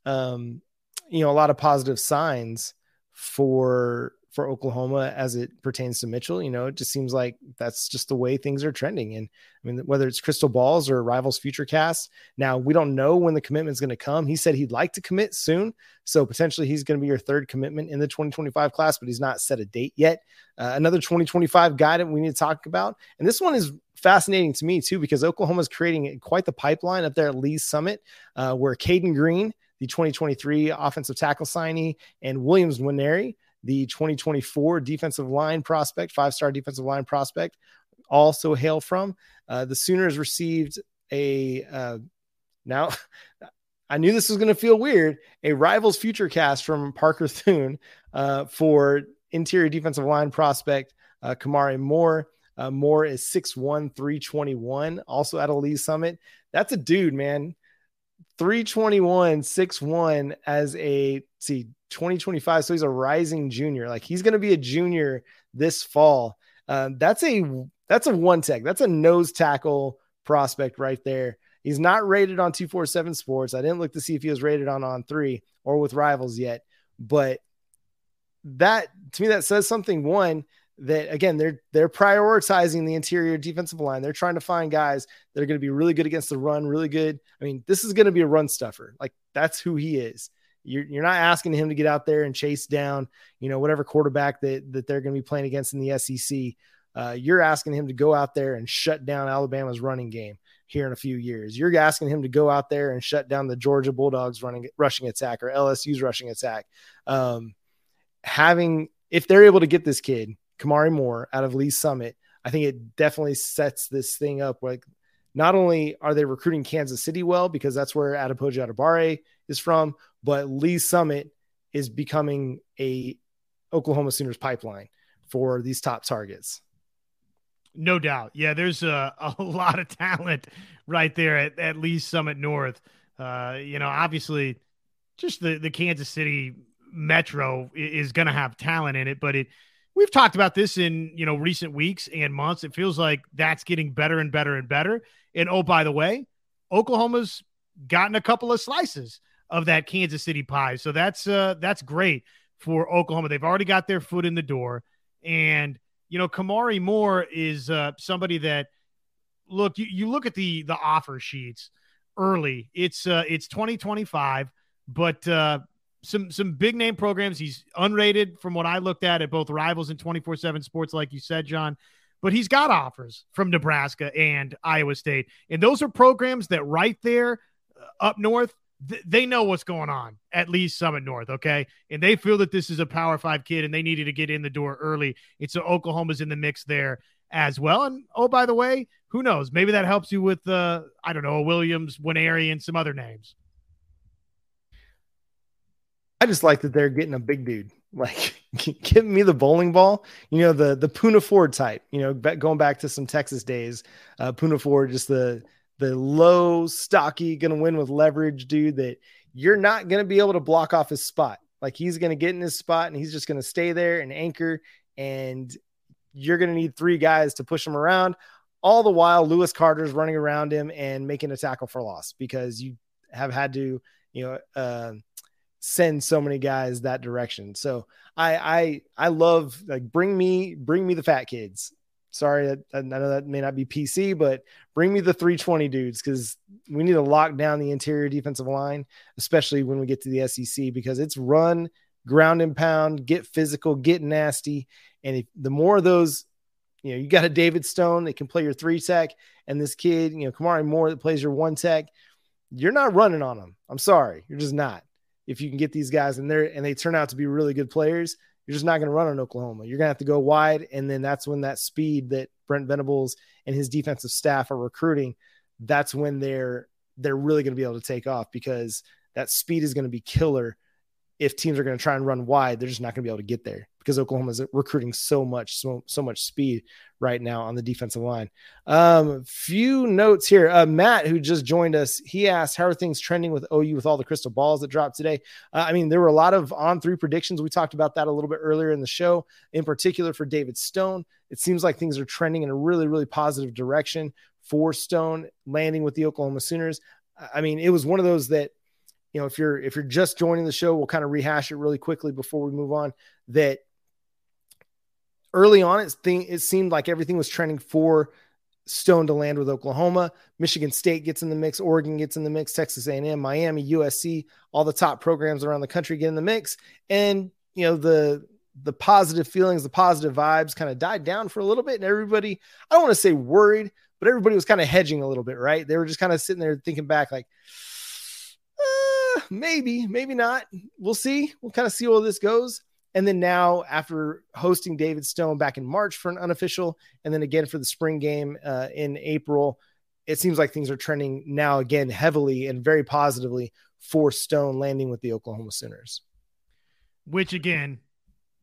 um, you know a lot of positive signs for for Oklahoma as it pertains to Mitchell. You know, it just seems like that's just the way things are trending. And I mean, whether it's crystal balls or rivals future cast, now we don't know when the commitment is going to come. He said he'd like to commit soon. So potentially he's going to be your third commitment in the 2025 class, but he's not set a date yet. Uh, another 2025 guy that we need to talk about. And this one is fascinating to me too, because Oklahoma is creating quite the pipeline up there at Lee's Summit, uh, where Cayden Green, the 2023 offensive tackle signee, and Williams Nwaneri, the 2024 defensive line prospect, five star defensive line prospect, also hail from. Uh, the Sooners received a uh, now. I knew this was going to feel weird. A rivals future cast from Parker Thune uh, for interior defensive line prospect uh, Kamari Moore. Uh, Moore is 6'1, 321, also at a Lee Summit. That's a dude, man. 321, 6'1 as a see 2025. So he's a rising junior. Like he's going to be a junior this fall. Um, that's a that's a one tech. That's a nose tackle prospect right there. He's not rated on 247 Sports. I didn't look to see if he was rated on on three or with rivals yet, but that to me that says something. One that again they're they're prioritizing the interior defensive line. They're trying to find guys that are going to be really good against the run, really good. I mean, this is going to be a run stuffer. Like that's who he is. You're, you're not asking him to get out there and chase down, you know, whatever quarterback that, that they're going to be playing against in the SEC. Uh, you're asking him to go out there and shut down Alabama's running game here in a few years. You're asking him to go out there and shut down the Georgia Bulldogs running rushing attack or LSU's rushing attack. Um, having if they're able to get this kid Kamari Moore out of Lee Summit, I think it definitely sets this thing up. Like, not only are they recruiting Kansas City well because that's where Adepoju Adebawore is from, but Lee Summit is becoming a Oklahoma Sooners pipeline for these top targets. No doubt. Yeah, there's a, a lot of talent right there at, at Lee Summit North. Uh, you know, obviously, just the, the Kansas City Metro is going to have talent in it, but it we've talked about this in you know recent weeks and months. It feels like that's getting better and better and better. And oh, by the way, Oklahoma's gotten a couple of slices of that Kansas City pie. So that's uh that's great for Oklahoma. They've already got their foot in the door. And you know, Kamari Moore is uh somebody that look, you, you look at the the offer sheets early. It's uh it's 2025, but uh some some big name programs. He's unrated from what I looked at at both Rivals and 24/7 Sports like you said, John. But he's got offers from Nebraska and Iowa State. And those are programs that right there uh, up north th- they know what's going on at least Summit North, okay? And they feel that this is a Power Five kid and they needed to get in the door early. It's so Oklahoma's in the mix there as well. And oh, by the way, who knows? Maybe that helps you with uh, I don't know, Williams, Nwaneri, and some other names. I just like that they're getting a big dude. Like, give me the bowling ball. You know, the the Poona Ford type. You know, going back to some Texas days, uh, Poona Ford, just the the low, stocky, going to win with leverage dude that you're not going to be able to block off his spot. Like he's going to get in his spot and he's just going to stay there and anchor. And you're going to need three guys to push him around. All the while, Lewis Carter's running around him and making a tackle for loss because you have had to, you know, uh, send so many guys that direction. So I I I love like bring me bring me the fat kids sorry, I, I know that may not be PC, but bring me the 320 dudes because we need to lock down the interior defensive line, especially when we get to the SEC because it's run, ground and pound, get physical, get nasty. And if the more of those, you know, you got a David Stone that can play your three tech, and this kid, you know, Kamari Moore that plays your one tech. You're not running on them. I'm sorry, you're just not. If you can get these guys in there and they turn out to be really good players, you're just not going to run on Oklahoma. You're going to have to go wide, and then that's when that speed that Brent Venables and his defensive staff are recruiting. That's when they're they're really going to be able to take off because that speed is going to be killer. If teams are going to try and run wide, they're just not going to be able to get there because Oklahoma is recruiting so much, so, so much speed right now on the defensive line. Um, few notes here. Uh, Matt, who just joined us, he asked, How are things trending with OU with all the crystal balls that dropped today? Uh, I mean, there were a lot of on three predictions. We talked about that a little bit earlier in the show, in particular for David Stone. It seems like things are trending in a really, really positive direction for Stone landing with the Oklahoma Sooners. I mean, it was one of those that, you know, if you're if you're just joining the show, we'll kind of rehash it really quickly before we move on. That early on, it, th- it seemed like everything was trending for Stone to land with Oklahoma. Michigan State gets in the mix. Oregon gets in the mix. Texas A&M, Miami, USC, all the top programs around the country get in the mix. And you know the the positive feelings, the positive vibes, kind of died down for a little bit, and everybody I don't want to say worried, but everybody was kind of hedging a little bit, right? They were just kind of sitting there thinking back, like. Uh, maybe, maybe not. We'll see. We'll kind of see where this goes. And then now, after hosting David Stone back in March for an unofficial, and then again for the spring game uh, in April, it seems like things are trending now again heavily and very positively for Stone landing with the Oklahoma Sooners. Which again,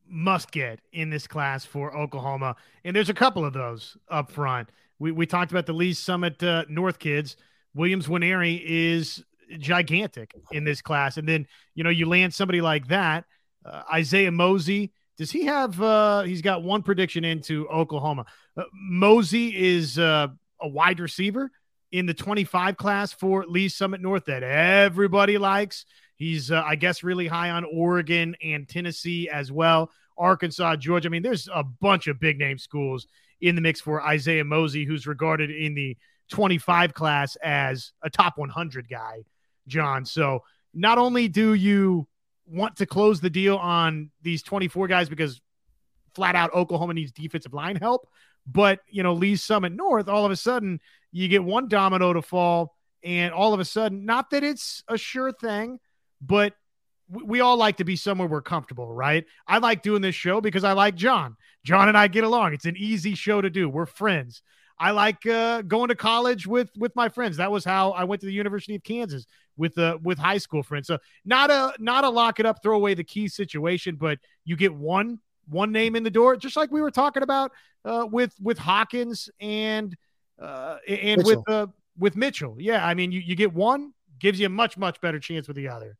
must get in this class for Oklahoma. And there's a couple of those up front. We, we talked about the Lee's Summit uh, North kids. Williams Nwaneri is gigantic in this class. And then, you know, you land somebody like that uh, Isaiah Mozee. Does he have? Uh, he's got one prediction into Oklahoma. Uh, Mozee is uh, a wide receiver in the 25 class for Lee's Summit North that everybody likes. He's, uh, I guess, really high on Oregon and Tennessee as well. Arkansas, Georgia. I mean, there's a bunch of big name schools in the mix for Isaiah Mozee, who's regarded in the 25 class as a top 100 guy, John. So not only do you want to close the deal on these 24 guys because flat out Oklahoma needs defensive line help. But, you know, Lee's Summit North, all of a sudden you get one domino to fall. And all of a sudden, not that it's a sure thing, but we all like to be somewhere we're comfortable, right? I like doing this show because I like John. John and I get along. It's an easy show to do. We're friends. I like uh, going to college with with my friends. That was how I went to the University of Kansas with uh, with high school friends. So not a not a lock it up, throw away the key situation, but you get one one name in the door, just like we were talking about uh, with with Hawkins and uh, and Mitchell. with uh, with Mitchell. Yeah, I mean you you get one gives you a much much better chance with the other.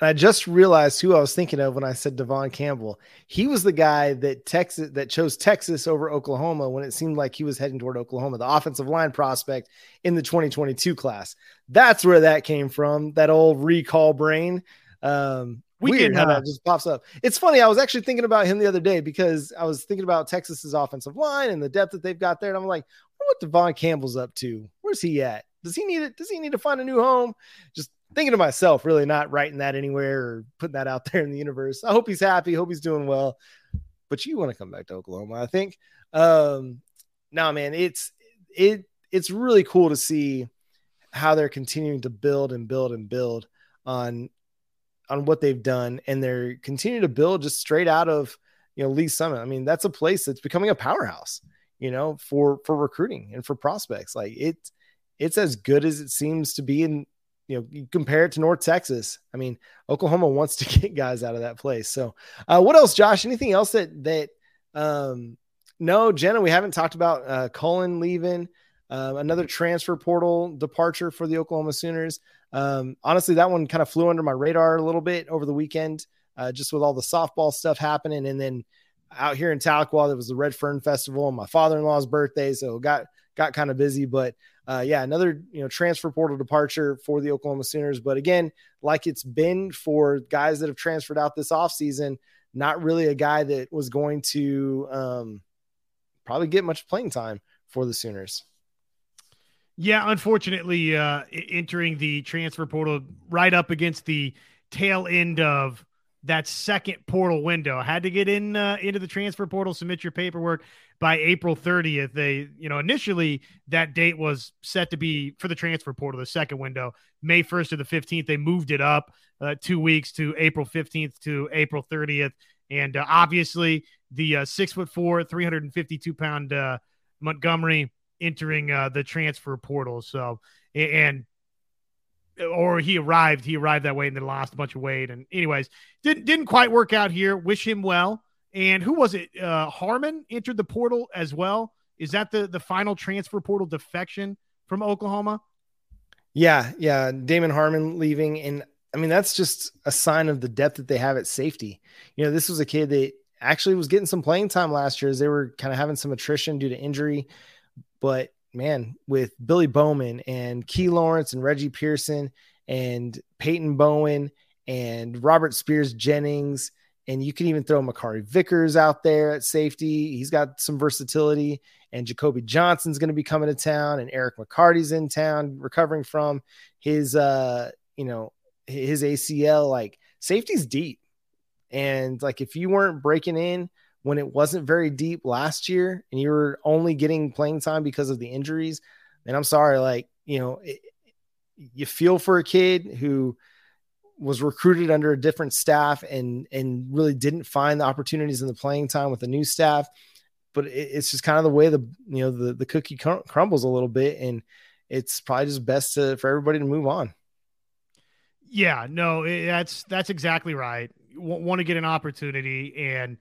I just realized who I was thinking of when I said Devon Campbell. He was the guy that Texas that chose Texas over Oklahoma when it seemed like he was heading toward Oklahoma, the offensive line prospect in the 2022 class. That's where that came from. That old recall brain. Um, we weird how that just pops up. It's funny. I was actually thinking about him the other day because I was thinking about Texas's offensive line and the depth that they've got there, and I'm like, what Devon Campbell's up to? Where's he at? Does he need it? Does he need to find a new home? Just thinking to myself, really not writing that anywhere or putting that out there in the universe. I hope he's happy. Hope he's doing well. But you want to come back to Oklahoma, I think. Um, now, man, it's it it's really cool to see how they're continuing to build and build and build on on what they've done, and they're continuing to build just straight out of you know Lee Summit. I mean, that's a place that's becoming a powerhouse, you know, for for recruiting and for prospects. Like it's it's as good as it seems to be in you know, you compare it to North Texas. I mean, Oklahoma wants to get guys out of that place. So, uh, what else, Josh? Anything else that that? Um, no, Jenna, we haven't talked about uh, Cullen leaving. Uh, another transfer portal departure for the Oklahoma Sooners. Um, honestly, that one kind of flew under my radar a little bit over the weekend, uh, just with all the softball stuff happening, and then out here in Tahlequah, there was the Red Fern Festival and my father-in-law's birthday, so got got kind of busy. But uh, yeah, another you know transfer portal departure for the Oklahoma Sooners. But again, like it's been for guys that have transferred out this offseason, not really a guy that was going to um, probably get much playing time for the Sooners. Yeah, unfortunately, uh, entering the transfer portal right up against the tail end of that second portal window. Had to get in uh, into the transfer portal, submit your paperwork by April 30th. They, you know, initially that date was set to be for the transfer portal, the second window, May 1st to the 15th. They moved it up uh, two weeks to April 15th to April 30th. And uh, obviously, the uh, six foot four, 352 pound uh, Montgomery entering uh, the transfer portal. So, and or he arrived, he arrived that way and then lost a bunch of weight. And anyways, didn't didn't quite work out here. Wish him well. And who was it? Uh, Harmon entered the portal as well. Is that the the final transfer portal defection from Oklahoma? Yeah, yeah. Damond Harmon leaving, and I mean that's just a sign of the depth that they have at safety. You know, this was a kid that actually was getting some playing time last year as they were kind of having some attrition due to injury, but man, with Billy Bowman and Key Lawrence and Reggie Pearson and Peyton Bowen and Robert Spears Jennings, and you can even throw Makari Vickers out there at safety. He's got some versatility. And Jacoby Johnson's going to be coming to town, and Eric McCarty's in town recovering from his, uh, you know, his ACL. Like safety's deep, and like if you weren't breaking in when it wasn't very deep last year and you were only getting playing time because of the injuries, then I'm sorry. Like, you know, it, you feel for a kid who was recruited under a different staff and and really didn't find the opportunities in the playing time with the new staff. But it, it's just kind of the way the you know the the cookie crumbles a little bit, and it's probably just best to, for everybody to move on. Yeah, no, that's that's exactly right. W- want to get an opportunity and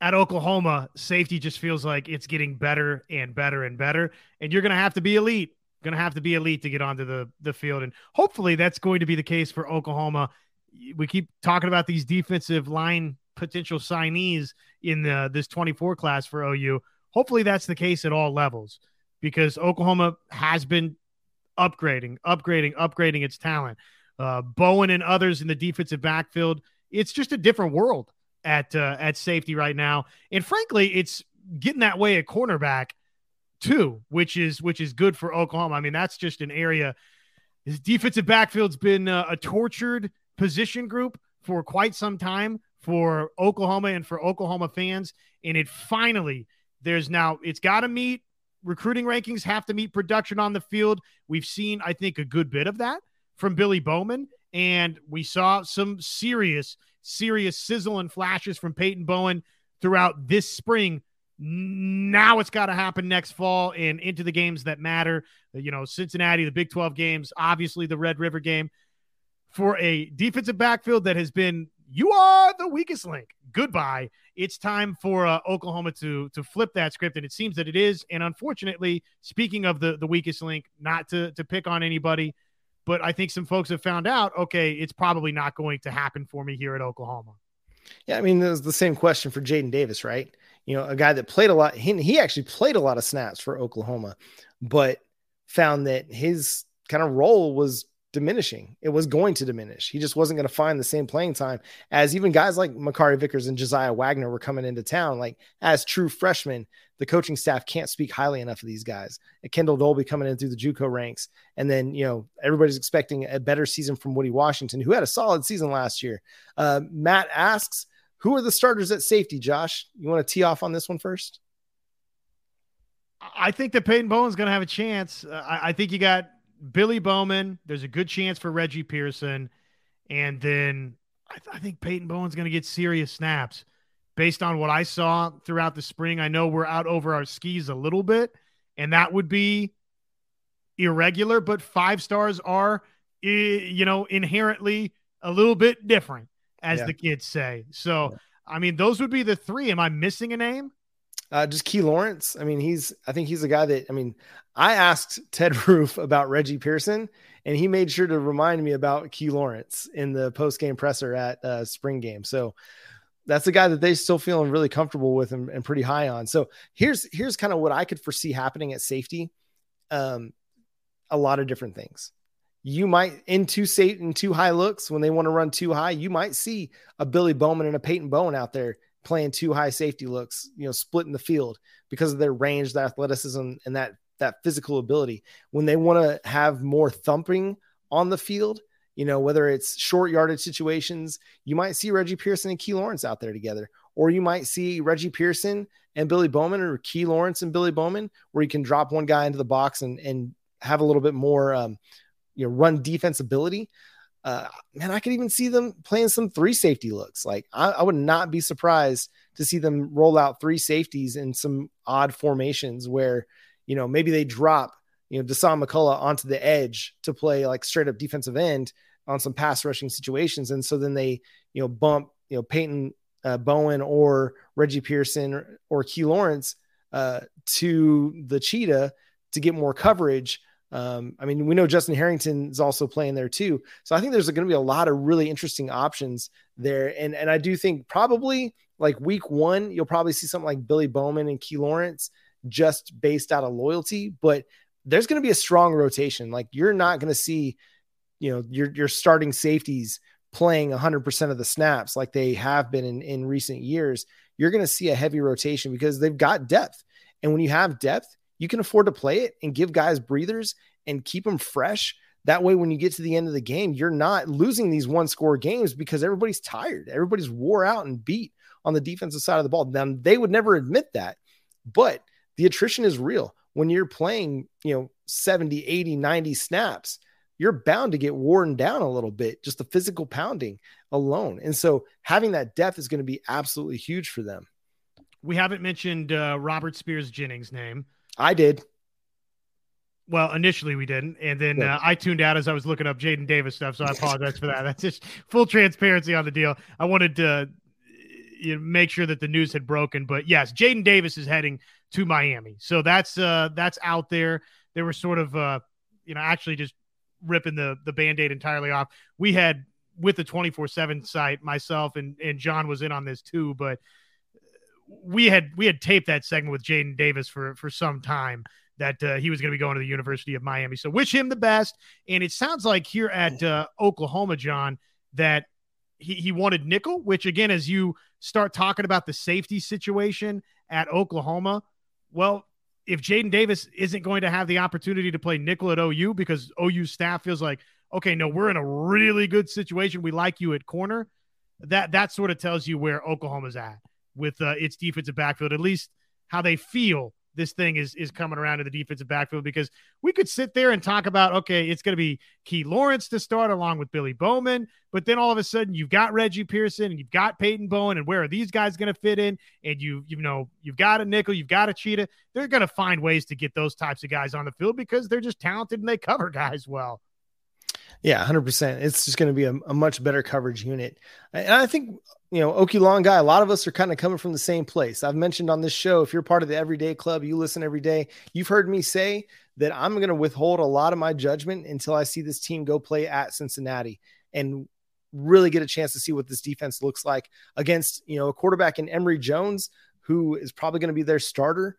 at Oklahoma, safety just feels like it's getting better and better and better. And you're going to have to be elite. Going to have to be elite to get onto the, the field. And hopefully that's going to be the case for Oklahoma. We keep talking about these defensive line potential signees in the, this 24 class for OU. Hopefully that's the case at all levels because Oklahoma has been upgrading, upgrading, upgrading its talent. Uh, Bowen and others in the defensive backfield. It's just a different world at uh, at safety right now, and frankly, it's getting that way at cornerback too, which is which is good for Oklahoma. I mean, that's just an area. His defensive backfield's been uh, a tortured position group for quite some time for Oklahoma and for Oklahoma fans, and it finally there's now it's got to meet recruiting rankings, have to meet production on the field. We've seen, I think, a good bit of that from Billy Bowman, and we saw some serious serious sizzle and flashes from Peyton Bowen throughout this spring. Now it's got to happen next fall and into the games that matter. You know, Cincinnati, the Big 12 games, obviously the Red River game. For a defensive backfield that has been, you are the weakest link. Goodbye. It's time for uh, Oklahoma to to flip that script, and it seems that it is. And unfortunately, speaking of the the weakest link, not to to pick on anybody, but I think some folks have found out, okay, it's probably not going to happen for me here at Oklahoma. Yeah, I mean, there's the same question for Jaden Davis, right? You know, a guy that played a lot. He, he actually played a lot of snaps for Oklahoma, but found that his kind of role was diminishing. It was going to diminish. He just wasn't going to find the same playing time as even guys like Makari Vickers and Josiah Wagner were coming into town. Like as true freshmen, the coaching staff can't speak highly enough of these guys. And Kendel Dolby coming in through the JUCO ranks, and then you know everybody's expecting a better season from Woody Washington, who had a solid season last year. Uh, Matt asks, "Who are the starters at safety?" Josh, you want to tee off on this one first? I think that Peyton Bowen's going to have a chance. Uh, I, I think you got Billy Bowman. There's a good chance for Reggie Pearson. And then I, th- I think Peyton Bowen's going to get serious snaps based on what I saw throughout the spring. I know we're out over our skis a little bit, and that would be irregular, but five stars are, you know, inherently a little bit different, as yeah. the kids say. So, yeah. I mean, those would be the three. Am I missing a name? Uh, just Key Lawrence. I mean, he's, I think he's a guy that, I mean, I asked Ted Roof about Reggie Pearson, and he made sure to remind me about Key Lawrence in the post game presser at uh, spring game. So that's a guy that they still feeling really comfortable with and, and pretty high on. So here's, here's kind of what I could foresee happening at safety. Um, a lot of different things. You might in two safe in two high looks when they want to run too high, you might see a Billy Bowman and a Peyton Bowen out there playing two high safety looks, you know, splitting the field because of their range, their athleticism, and that that physical ability. When they want to have more thumping on the field, you know, whether it's short yardage situations, you might see Reggie Pearson and Key Lawrence out there together, or you might see Reggie Pearson and Billy Bowman or Key Lawrence and Billy Bowman, where you can drop one guy into the box and, and have a little bit more, um, you know, run defense ability. Uh, man, I could even see them playing some three safety looks. Like I, I would not be surprised to see them roll out three safeties in some odd formations where, you know, maybe they drop, you know, Dasan McCullough onto the edge to play like straight up defensive end on some pass rushing situations. And so then they, you know, bump, you know, Peyton uh, Bowen or Reggie Pearson or, Key Lawrence uh, to the cheetah to get more coverage. Um, I mean, we know Justin Harrington is also playing there too. So I think there's going to be a lot of really interesting options there. And, and I do think probably like week one, you'll probably see something like Billy Bowman and Key Lawrence just based out of loyalty, but there's going to be a strong rotation. Like you're not going to see, you know, your, your starting safeties playing 100% of the snaps like they have been in, in recent years. You're going to see a heavy rotation because they've got depth. And when you have depth, you can afford to play it and give guys breathers and keep them fresh. That way, when you get to the end of the game, you're not losing these one score games because everybody's tired. Everybody's wore out and beat on the defensive side of the ball. Now, they would never admit that, but the attrition is real. When you're playing, you know, 70, 80, 90 snaps, you're bound to get worn down a little bit, just the physical pounding alone. And so having that depth is going to be absolutely huge for them. We haven't mentioned uh, Robert Spears Jennings' name. I did. Well, initially we didn't, and then uh, I tuned out as I was looking up Jaden Davis stuff. So I apologize for that. That's just full transparency on the deal. I wanted to you know, make sure that the news had broken. But yes, Jaden Davis is heading to Miami, so that's uh, that's out there. They were sort of uh, you know actually just ripping the the band-aid entirely off. We had with the 24/7 site myself and and John was in on this too, but we had we had taped that segment with Jaden Davis for for some time that uh, he was going to be going to the University of Miami. So wish him the best. And it sounds like here at uh, Oklahoma, John, that he, he wanted nickel, which again, as you start talking about the safety situation at Oklahoma, well, if Jaden Davis isn't going to have the opportunity to play nickel at OU because OU staff feels like, okay, no, we're in a really good situation. We like you at corner. That that sort of tells you where Oklahoma's at with uh, its defensive backfield, at least how they feel this thing is is coming around to the defensive backfield because we could sit there and talk about okay, it's going to be Key Lawrence to start along with Billy Bowman, but then all of a sudden you've got Reggie Pearson and you've got Peyton Bowen, and where are these guys going to fit in? And you you know you've got a nickel, you've got a cheetah. They're going to find ways to get those types of guys on the field because they're just talented and they cover guys well. Yeah, 100%. It's just going to be a, a, much better coverage unit. And I think, you know, Okie Long guy, a lot of us are kind of coming from the same place. I've mentioned on this show, if you're part of the Everyday Club, you listen every day, you've heard me say that I'm going to withhold a lot of my judgment until I see this team go play at Cincinnati and really get a chance to see what this defense looks like against, you know, a quarterback in Emory Jones, who is probably going to be their starter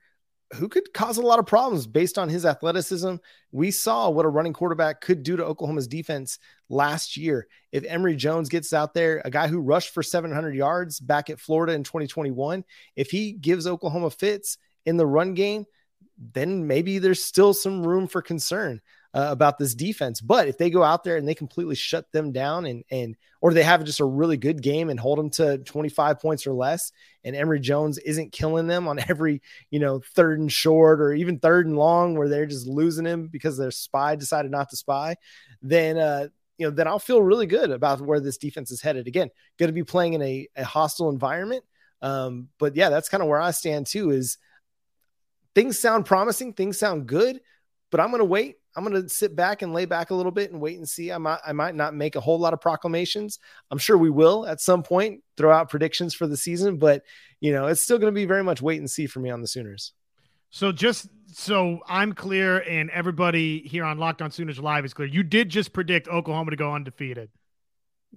who could cause a lot of problems based on his athleticism. We saw what a running quarterback could do to Oklahoma's defense last year. If Emory Jones gets out there, a guy who rushed for 700 yards back at Florida in 2021, if he gives Oklahoma fits in the run game, then maybe there's still some room for concern uh, about this defense. But if they go out there and they completely shut them down and and or they have just a really good game and hold them to 25 points or less, and Emory Jones isn't killing them on every you know third and short or even third and long where they're just losing him because their spy decided not to spy, then uh, you know then I'll feel really good about where this defense is headed. Again, going to be playing in a, a hostile environment. Um, but yeah, that's kind of where I stand too. Is things sound promising, things sound good, but I'm going to wait I'm going to sit back and lay back a little bit and wait and see. I might, I might not make a whole lot of proclamations. I'm sure we will at some point throw out predictions for the season, but you know, it's still going to be very much wait and see for me on the Sooners. So just so I'm clear and everybody here on Locked On Sooners Live is clear, you did just predict Oklahoma to go undefeated.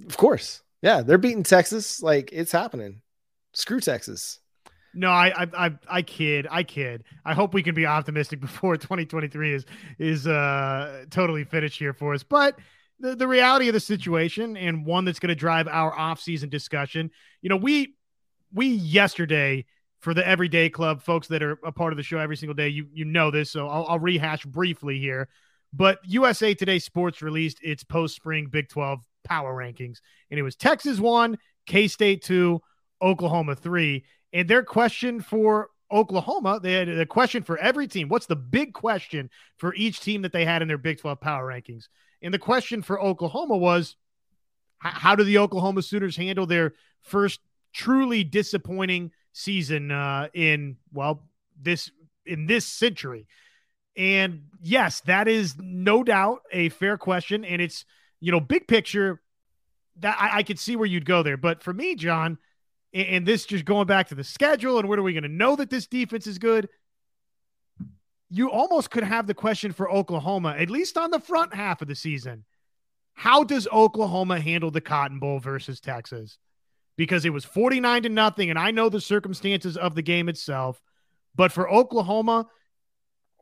Of course. Yeah, they're beating Texas. Like it's happening. Screw Texas. No, I, I, I, I kid, I kid. I hope we can be optimistic before 2023 is is uh totally finished here for us. But the, the reality of the situation and one that's going to drive our offseason discussion. You know, we we yesterday for the Everyday Club folks that are a part of the show every single day. You you know this, so I'll, I'll rehash briefly here. But USA Today Sports released its post spring Big 12 power rankings, and it was Texas one, K State two, Oklahoma three. And their question for Oklahoma, they had a question for every team. What's the big question for each team that they had in their Big 12 power rankings? And the question for Oklahoma was how do the Oklahoma Sooners handle their first truly disappointing season uh, in, well, this in this century? And yes, that is no doubt a fair question. And it's, you know, big picture that I, I could see where you'd go there. But for me, John, and, this just going back to the schedule and where are we going to know that this defense is good? You almost could have the question for Oklahoma, at least on the front half of the season. How does Oklahoma handle the Cotton Bowl versus Texas? Because it was 49 to nothing, and I know the circumstances of the game itself. But for Oklahoma,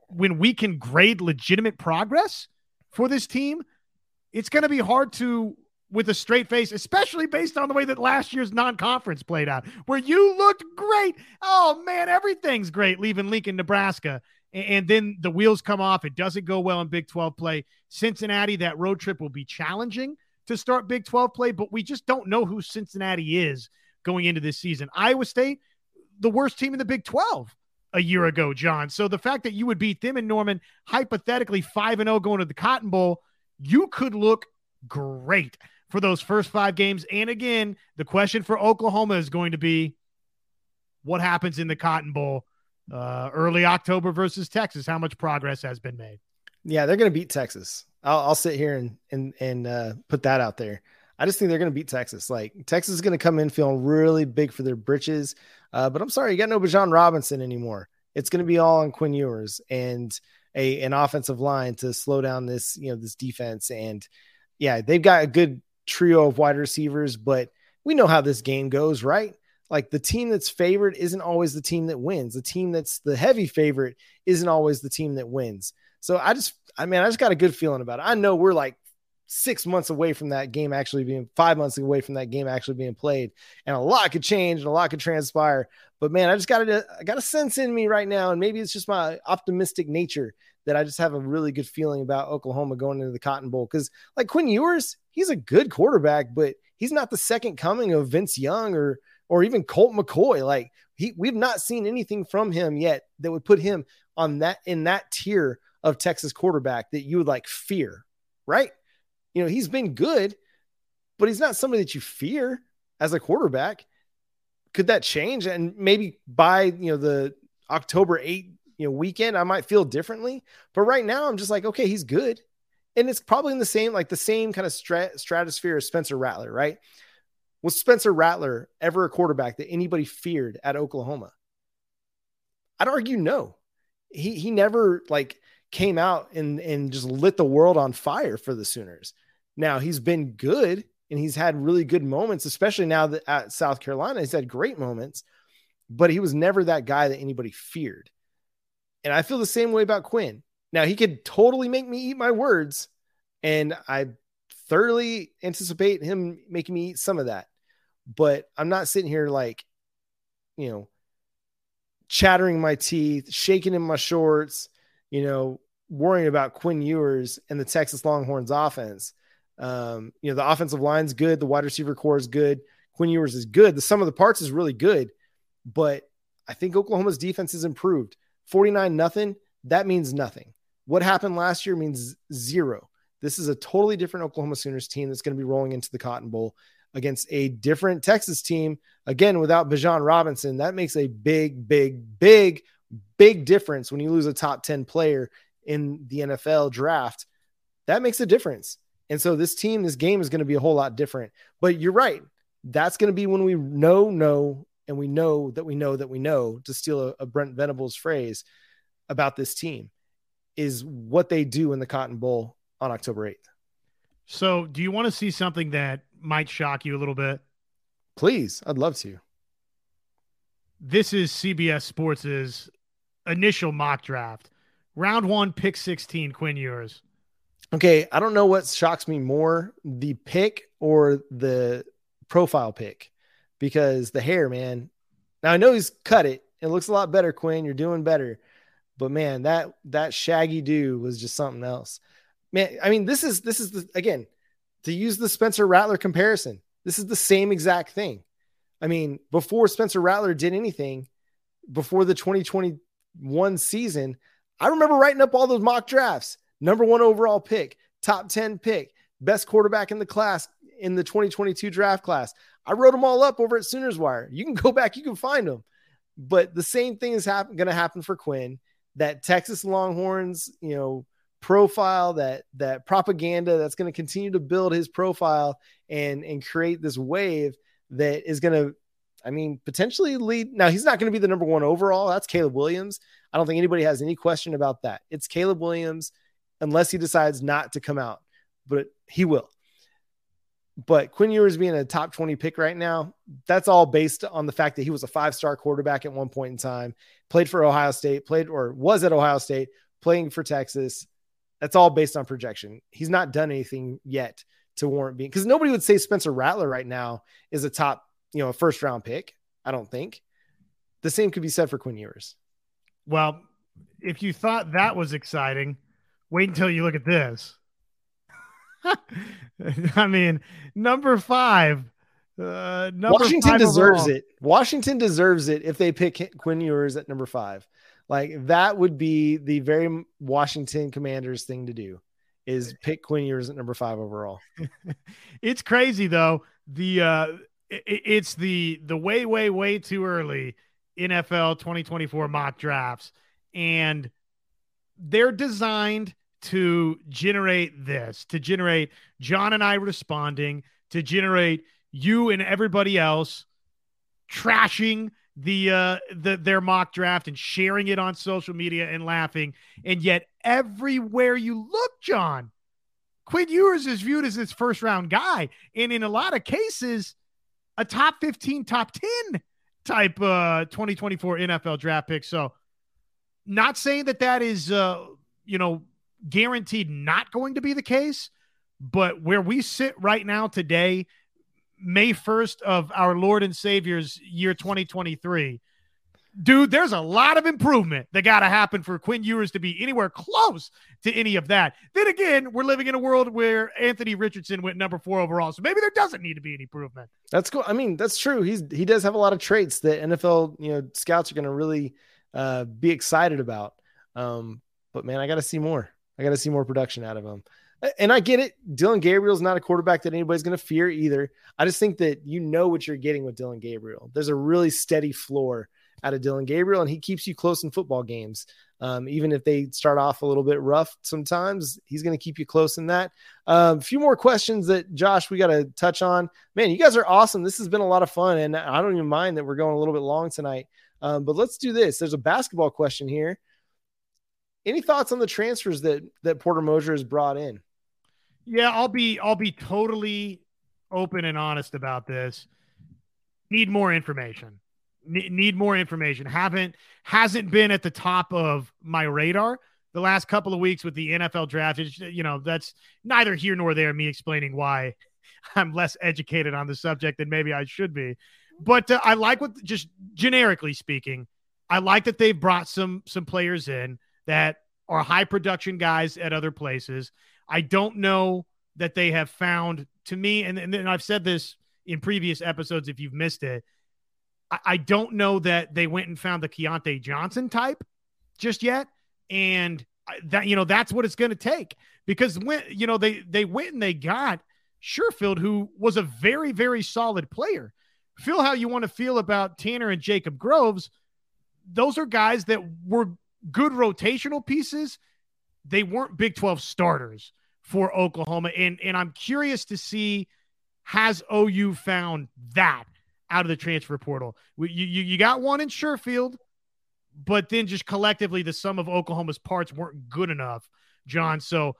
when we can grade legitimate progress for this team, it's going to be hard to with a straight face, especially based on the way that last year's non-conference played out, where you looked great. Oh man, everything's great leaving Lincoln, Nebraska. And then the wheels come off. It doesn't go well in Big 12 play. Cincinnati, that road trip will be challenging to start Big 12 play, but we just don't know who Cincinnati is going into this season. Iowa State, the worst team in the Big 12 a year ago, John. So the fact that you would beat them and Norman hypothetically 5 and 0 going to the Cotton Bowl, you could look great for those first 5 games. And again, the question for Oklahoma is going to be what happens in the Cotton Bowl uh, early October versus Texas? How much progress has been made? Yeah, they're going to beat Texas. I'll, I'll, sit here and and and uh, put that out there. I just think they're going to beat Texas. Like Texas is going to come in feeling really big for their britches. Uh, but I'm sorry, you got no Bijan Robinson anymore. It's going to be all on Quinn Ewers and a an offensive line to slow down this you know this defense. And yeah, they've got a good trio of wide receivers, but we know how this game goes, right? Like the team that's favored isn't always the team that wins. The team that's the heavy favorite isn't always the team that wins. So I just, I mean, I just got a good feeling about it. I know we're like six months away from that game actually being five months away from that game actually being played and a lot could change and a lot could transpire but man i just got a i got a sense in me right now and maybe it's just my optimistic nature that i just have a really good feeling about oklahoma going into the cotton bowl because like quinn ewers he's a good quarterback but he's not the second coming of vince young or or even colt mccoy like he we've not seen anything from him yet that would put him on that in that tier of texas quarterback that you would like fear right you know, he's been good, but he's not somebody that you fear as a quarterback. Could that change? And maybe by, you know, the October 8, you know, weekend, I might feel differently. But right now, I'm just like, okay, he's good. And it's probably in the same, like the same kind of strat- stratosphere as Spencer Rattler, right? Was Spencer Rattler ever a quarterback that anybody feared at Oklahoma? I'd argue no. He he never like came out and and just lit the world on fire for the Sooners. Now he's been good and he's had really good moments, especially now that at South Carolina, he's had great moments, but he was never that guy that anybody feared. And I feel the same way about Quinn. Now he could totally make me eat my words, and I thoroughly anticipate him making me eat some of that. But I'm not sitting here like, you know, chattering my teeth, shaking in my shorts, you know, worrying about Quinn Ewers and the Texas Longhorns offense. Um, you know, the offensive line's good, the wide receiver core is good, Quinn Ewers is good. The sum of the parts is really good, but I think Oklahoma's defense has improved. 49 nothing, that means nothing. What happened last year means zero. This is a totally different Oklahoma Sooners team that's going to be rolling into the Cotton Bowl against a different Texas team. Again, without Bijan Robinson, that makes a big, big, big big difference when you lose a top 10 player in the NFL draft. That makes a difference. And so this team, this game is going to be a whole lot different. But you're right. That's going to be when we know, know, and we know that we know that we know, to steal a, a Brent Venables phrase about this team, is what they do in the Cotton Bowl on October 8th. So, do you want to see something that might shock you a little bit? Please, I'd love to. This is CBS Sports's initial mock draft. Round one, pick 16, Quinn Ewers. Okay. I don't know what shocks me more the pick or the profile pick because the hair, man. Now I know he's cut it. It looks a lot better, Quinn. You're doing better. But man, that that shaggy do was just something else. man, I mean, this is this is the again to use the Spencer Rattler comparison. This is the same exact thing. I mean, before Spencer Rattler did anything, before the 2021 season, I remember writing up all those mock drafts. Number one overall pick, top 10 pick, best quarterback in the class in the 2022 draft class. I wrote them all up over at Sooners Wire. You can go back, you can find them. But the same thing is happen, going to happen for Quinn. That Texas Longhorns, you know, profile, that that propaganda that's going to continue to build his profile and and create this wave that is going to, I mean, potentially lead. Now he's not going to be the number one overall. That's Caleb Williams. I don't think anybody has any question about that. It's Caleb Williams, unless he decides not to come out, but he will. But Quinn Ewers being a top 20 pick right now, that's all based on the fact that he was a five star quarterback at one point in time, played for Ohio State, played or was at Ohio State, playing for Texas. That's all based on projection. He's not done anything yet to warrant being because nobody would say Spencer Rattler right now is a top, you know, a first round pick. I don't think. The same could be said for Quinn Ewers. Well, if you thought that was exciting, wait until you look at this. I mean, number five. Uh, number Washington five deserves overall. it. Washington deserves it if they pick Quinn Ewers at number five. Like that would be the very Washington Commanders thing to do is pick Quinn Ewers at number five overall. it's crazy though. The uh, it, it's the the way way way too early NFL 2024 mock drafts, and they're designed to generate this, to generate John and I responding, to generate you and everybody else trashing the uh the their mock draft and sharing it on social media and laughing. And yet everywhere you look, John, Quinn Ewers is viewed as this first round guy. And in a lot of cases, a top 15, top 10 type uh 2024 NFL draft pick. So not saying that that is uh you know guaranteed not going to be the case, but where we sit right now today, May 1st of our Lord and Savior's year 2023, dude, there's a lot of improvement that got to happen for Quinn Ewers to be anywhere close to any of that. Then again, we're living in a world where Anthony Richardson went number four overall, so maybe there doesn't need to be any improvement. That's cool. I mean, that's true. He's he does have a lot of traits that NFL you know scouts are going to really uh, be excited about. Um, but man, I got to see more. I got to see more production out of him. And I get it. Dillon Gabriel's not a quarterback that anybody's going to fear either. I just think that you know what you're getting with Dillon Gabriel. There's a really steady floor out of Dillon Gabriel, and he keeps you close in football games. Um, even if they start off a little bit rough sometimes, he's going to keep you close in that. A um, few more questions that Josh we got to touch on. Man, you guys are awesome. This has been a lot of fun, and I don't even mind that we're going a little bit long tonight. Um, but let's do this. There's a basketball question here. Any thoughts on the transfers that that Porter Moser has brought in? Yeah, I'll be I'll be totally open and honest about this. Need more information. need more information. Haven't hasn't been at the top of my radar the last couple of weeks with the NFL draft. It's, you know, that's neither here nor there. Me explaining why I'm less educated on the subject than maybe I should be. But uh, I like what just generically speaking, I like that they've brought some some players in that are high production guys at other places. I don't know that they have found to me, and, and I've said this in previous episodes if you've missed it. I, I don't know that they went and found the Keyontae Johnson type just yet. And that, you know, that's what it's going to take because when, you know, they, they went and they got Sherfield, who was a very, very solid player. Feel how you want to feel about Tanner and Jacob Groves. Those are guys that were good rotational pieces. They weren't Big 12 starters for Oklahoma. And, and I'm curious to see has OU found that out of the transfer portal? You, you, you got one in Sherfield, but then just collectively, the sum of Oklahoma's parts weren't good enough, John. So,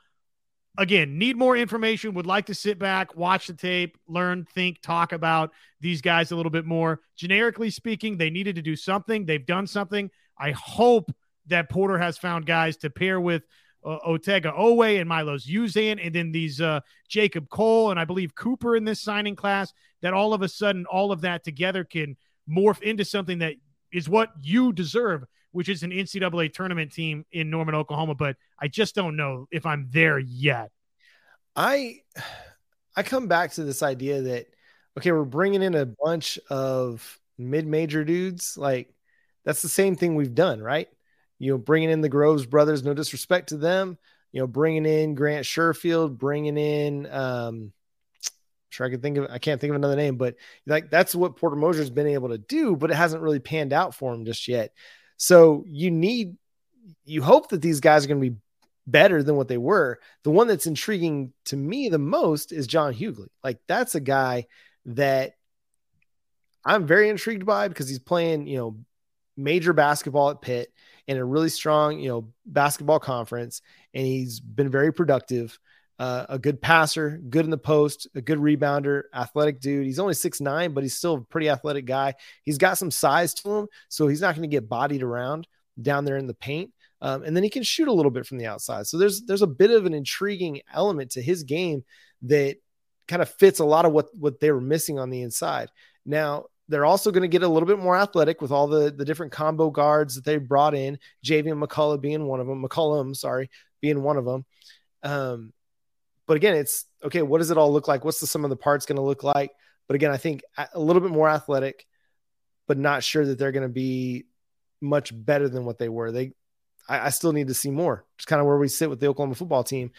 again, need more information. Would like to sit back, watch the tape, learn, think, talk about these guys a little bit more. Generically speaking, they needed to do something. They've done something. I hope that Porter has found guys to pair with uh, Otega Oweh and Milos Uzan, and then these uh, Jacob Cole and I believe Cooper in this signing class. That all of a sudden, all of that together can morph into something that is what you deserve which is an NCAA tournament team in Norman, Oklahoma, but I just don't know if I'm there yet. I I come back to this idea that okay, we're bringing in a bunch of mid-major dudes. Like that's the same thing we've done, right? You know, bringing in the Groves brothers. No disrespect to them. You know, bringing in Grant Sherfield, bringing in. um sure I can think of I can't think of another name, but like that's what Porter Moser's been able to do, but it hasn't really panned out for him just yet. So you need you hope that these guys are going to be better than what they were. The one that's intriguing to me the most is John Hugley. Like that's a guy that I'm very intrigued by because he's playing, you know, major basketball at Pitt in a really strong, you know, basketball conference, and he's been very productive. Uh, a good passer, good in the post, a good rebounder, athletic dude. He's only six nine, but he's still a pretty athletic guy. He's got some size to him, so he's not going to get bodied around down there in the paint. Um, and then he can shoot a little bit from the outside. So there's there's a bit of an intriguing element to his game that kind of fits a lot of what what they were missing on the inside. Now they're also going to get a little bit more athletic with all the the different combo guards that they brought in. Javian McCullough being one of them, McCollum, sorry, being one of them. Um, but again, it's okay. What does it all look like? What's the sum of the parts going to look like? But again, I think a little bit more athletic, but not sure that they're going to be much better than what they were. They, I, I still need to see more. It's kind of where we sit with the Oklahoma football team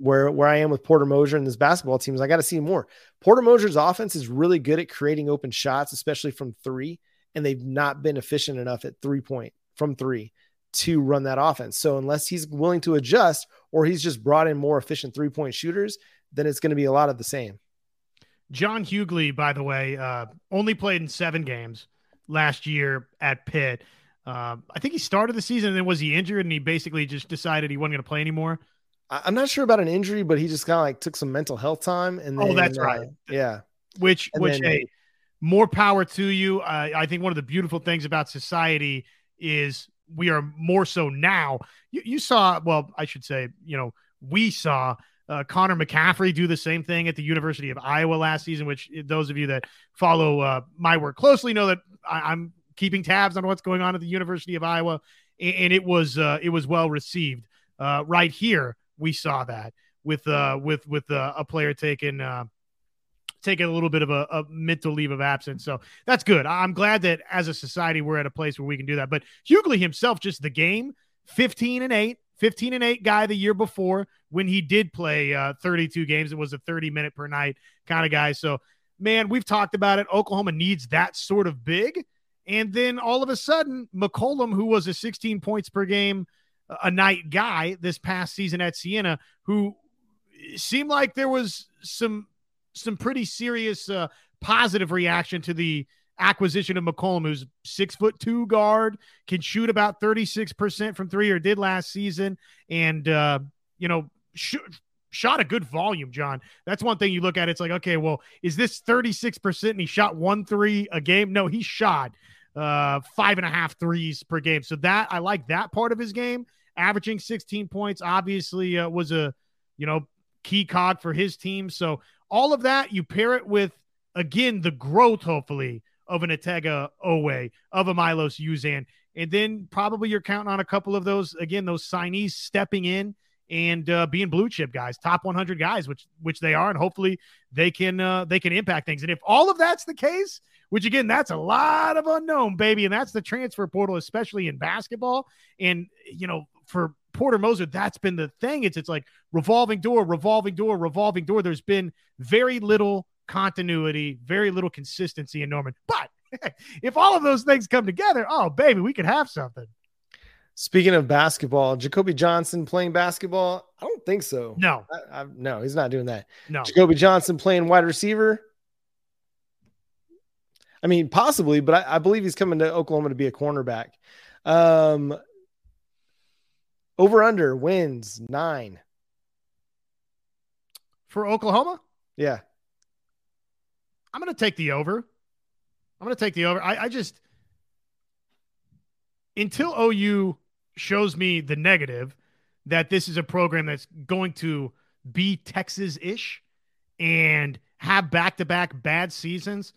where where I am with Porter Moser and this basketball team is I got to see more. Porter Moser's offense is really good at creating open shots, especially from three, and they've not been efficient enough at three point from three to run that offense. So unless he's willing to adjust or he's just brought in more efficient three point shooters, then it's going to be a lot of the same. John Hugley, by the way, uh, only played in seven games last year at Pitt. Uh, I think he started the season and then was he injured and he basically just decided he wasn't going to play anymore. I'm not sure about an injury, but he just kind of like took some mental health time. And then, oh, that's uh, right. Yeah. Which, and which, then, hey, more power to you. Uh, I think one of the beautiful things about society is we are more so now. You, you saw, well, I should say, you know, we saw uh, Connor McCaffery do the same thing at the University of Iowa last season, which those of you that follow uh, my work closely know that I, am keeping tabs on what's going on at the University of Iowa, and, and it was uh, it was well received. Uh, right here, we saw that with uh with with uh, a player taking uh taking a little bit of a, a, mental leave of absence. So that's good. I'm glad that as a society we're at a place where we can do that. But Hugley himself, just the game, 15 and 8, 15 and 8 guy the year before when he did play uh, 32 games. It was a 30 minute per night kind of guy. So man, we've talked about it. Oklahoma needs that sort of big. And then all of a sudden, McCollum, who was a 16 points per game a night guy this past season at Siena who seemed like there was some some pretty serious uh, positive reaction to the acquisition of McCollum, who's six foot two guard, can shoot about 36% from three or did last season. And, uh, you know, sh- shot a good volume, John. That's one thing you look at. It's like, okay, well, is this 36% and he shot one three a game? No, he shot uh, five and a half threes per game. So that I like that part of his game averaging 16 points obviously uh, was a you know key cog for his team so all of that you pair it with again the growth hopefully of an Otega Oweh of a Milos Uzan and then probably you're counting on a couple of those again those signees stepping in and uh, being blue chip guys, top 100 guys, which which they are, and hopefully they can uh, they can impact things. And if all of that's the case, which again, that's a lot of unknown, baby, and that's the transfer portal, especially in basketball. And you know, for Porter Moser, that's been the thing. It's it's like revolving door, revolving door, revolving door. There's been very little continuity, very little consistency in Norman. But if all of those things come together, oh baby, we could have something. Speaking of basketball, Jacoby Johnson playing basketball? I don't think so. No, I, I, no, he's not doing that. No, Jacoby Johnson playing wide receiver. I mean, possibly, but I, I believe he's coming to Oklahoma to be a cornerback. Um, over under wins nine for Oklahoma. Yeah, I'm going to take the over. I'm going to take the over. I, I just until OU shows me the negative that this is a program that's going to be Texas ish and have back to back bad seasons.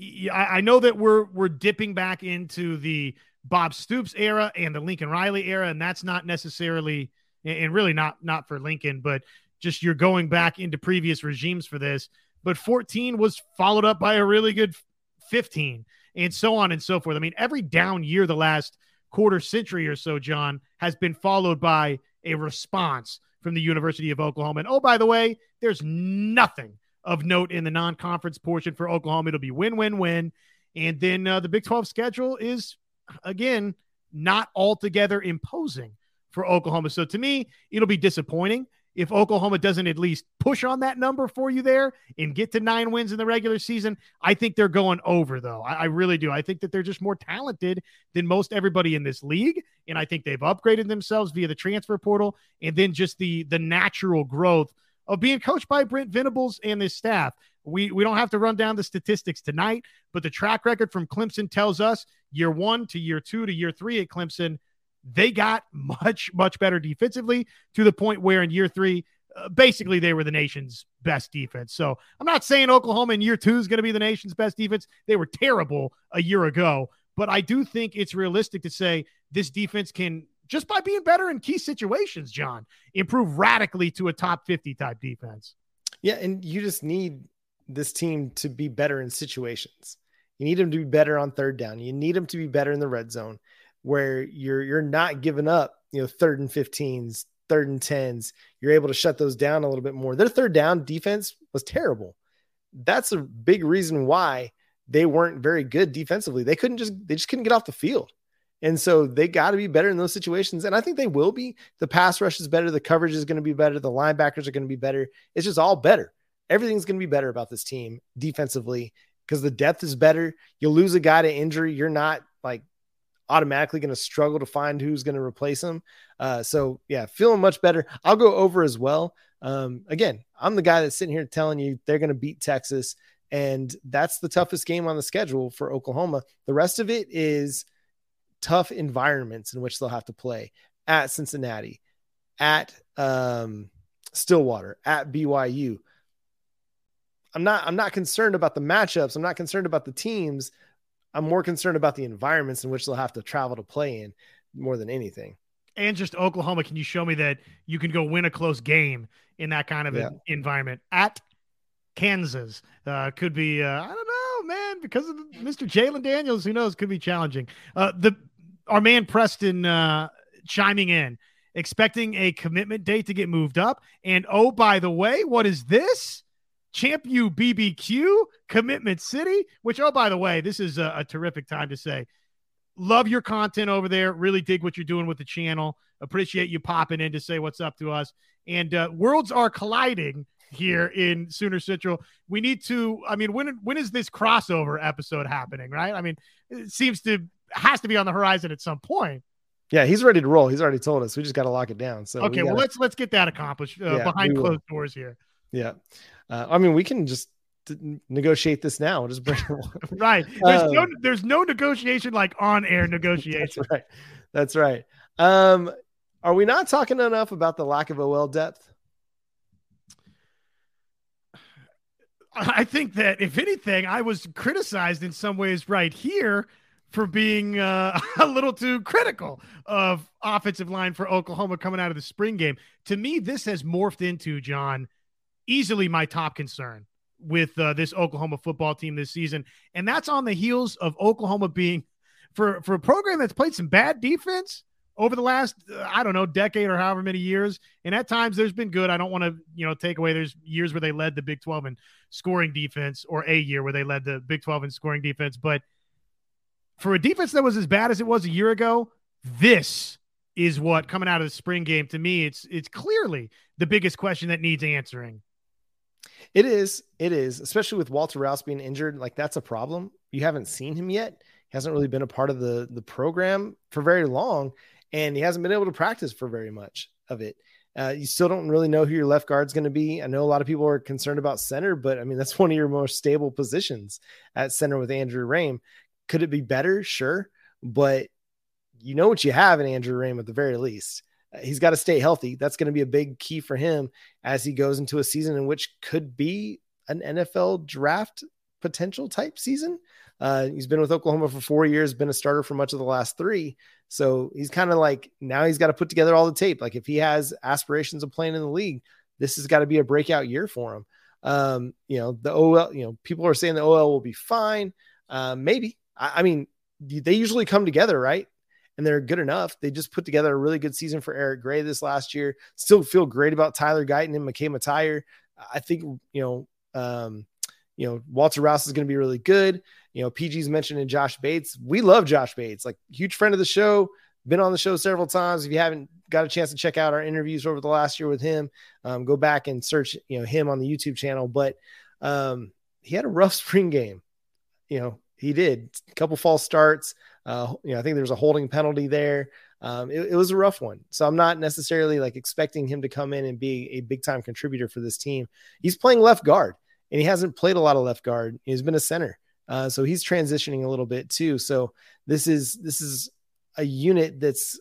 I, I know that we're we're dipping back into the Bob Stoops era and the Lincoln Riley era, and that's not necessarily and really not not for Lincoln, but just you're going back into previous regimes for this. But 14 was followed up by a really good 15, and so on and so forth. I mean, every down year the last quarter century or so, John, has been followed by a response from the University of Oklahoma. And oh, by the way, there's nothing of note in the non conference portion for Oklahoma. It'll be win, win, win. And then uh, the Big 12 schedule is, again, not altogether imposing for Oklahoma. So to me, it'll be disappointing if Oklahoma doesn't at least push on that number for you there and get to nine wins in the regular season. I think they're going over, though. I, I, really do. I think that they're just more talented than most everybody in this league. And I think they've upgraded themselves via the transfer portal and then just the the natural growth of being coached by Brent Venables and his staff. We we don't have to run down the statistics tonight, but the track record from Clemson tells us year one to year two to year three at Clemson, they got much much better defensively to the point where in year three, uh, basically they were the nation's best defense. So I'm not saying Oklahoma in year two is going to be the nation's best defense. They were terrible a year ago, but I do think it's realistic to say this defense can just by being better in key situations, John, improve radically to a top 50 type defense. Yeah, and you just need this team to be better in situations. You need them to be better on third down. You need them to be better in the red zone where you're you're not giving up, you know, third and 15s, third and 10s. You're able to shut those down a little bit more. Their third down defense was terrible. That's a big reason why they weren't very good defensively. They couldn't just they just couldn't get off the field. And so they got to be better in those situations. And I think they will be. The pass rush is better. The coverage is going to be better. The linebackers are going to be better. It's just all better. Everything's going to be better about this team defensively because the depth is better. You lose a guy to injury, you're not like automatically going to struggle to find who's going to replace him. Uh, so yeah, feeling much better. I'll go over as well. Um, again, I'm the guy that's sitting here telling you they're going to beat Texas, and that's the toughest game on the schedule for Oklahoma. The rest of it is tough environments in which they'll have to play at Cincinnati, at um, Stillwater, at BYU. I'm not I'm not concerned about the matchups. I'm not concerned about the teams. I'm more concerned about the environments in which they'll have to travel to play in more than anything. And just Oklahoma, can you show me that you can go win a close game in that kind of yeah. environment at Kansas? Uh, could be uh, I don't know, man, because of Mr. Jalon Daniels. Who knows? Could be challenging. Uh, the our man Preston uh, chiming in, expecting a commitment date to get moved up. And oh, by the way, what is this? Champ U BBQ Commitment City, which, oh, by the way, this is a, a terrific time to say, love your content over there. Really dig what you're doing with the channel. Appreciate you popping in to say what's up to us. And uh, worlds are colliding here in Sooner Central. We need to. I mean, when when is this crossover episode happening? Right? I mean, it seems to has to be on the horizon at some point. Yeah, he's ready to roll. He's already told us. We just got to lock it down. So okay, we well let's let's get that accomplished uh, yeah, behind closed doors here. Yeah, uh, I mean we can just negotiate this now. Just bring right. There's um, no there's no negotiation like on air negotiation. That's right. That's right. Um, are we not talking enough about the lack of OL depth? I think that if anything, I was criticized in some ways right here for being uh, a little too critical of offensive line for Oklahoma coming out of the spring game. To me, this has morphed into John easily my top concern with uh, this Oklahoma football team this season, and that's on the heels of Oklahoma being for for a program that's played some bad defense over the last uh, I don't know decade or however many years, and at times there's been good. I don't want to you know take away. There's years where they led the Big 12 in scoring defense, or a year where they led the Big 12 in scoring defense, but for a defense that was as bad as it was a year ago, this is what coming out of the spring game to me it's it's clearly the biggest question that needs answering. It is. It is, especially with Walter Rouse being injured, like that's a problem. You haven't seen him yet. He hasn't really been a part of the the program for very long and he hasn't been able to practice for very much of it. Uh, you still don't really know who your left guard's going to be. I know a lot of people are concerned about center, but I mean that's one of your more stable positions at center with Andrew Raym. Could it be better? Sure. But you know what you have in Andrew Raym at the very least. He's got to stay healthy. That's going to be a big key for him as he goes into a season in which could be an NFL draft potential type season. Uh, he's been with Oklahoma for four years, been a starter for much of the last three. So he's kind of like now he's got to put together all the tape. Like if he has aspirations of playing in the league, this has got to be a breakout year for him. Um, you know, the OL, you know, people are saying the OL will be fine. Uh, maybe. I, I mean, they usually come together, right? And they're good enough. They just put together a really good season for Eric Gray this last year. Still feel great about Tyler Guyton and McKay Mettauer. I think you know, um, you know, Walter Rouse is going to be really good. You know, PG's mentioned in Josh Bates. We love Josh Bates, like huge friend of the show. Been on the show several times. If you haven't got a chance to check out our interviews over the last year with him, um, go back and search, you know, him on the YouTube channel. But um, he had a rough spring game. You know, he did a couple false starts. Uh, you know, I think there's a holding penalty there. Um, it, it, was a rough one. So I'm not necessarily like expecting him to come in and be a big time contributor for this team. He's playing left guard and he hasn't played a lot of left guard. He's been a center. Uh, so he's transitioning a little bit too. So this is, this is a unit that's,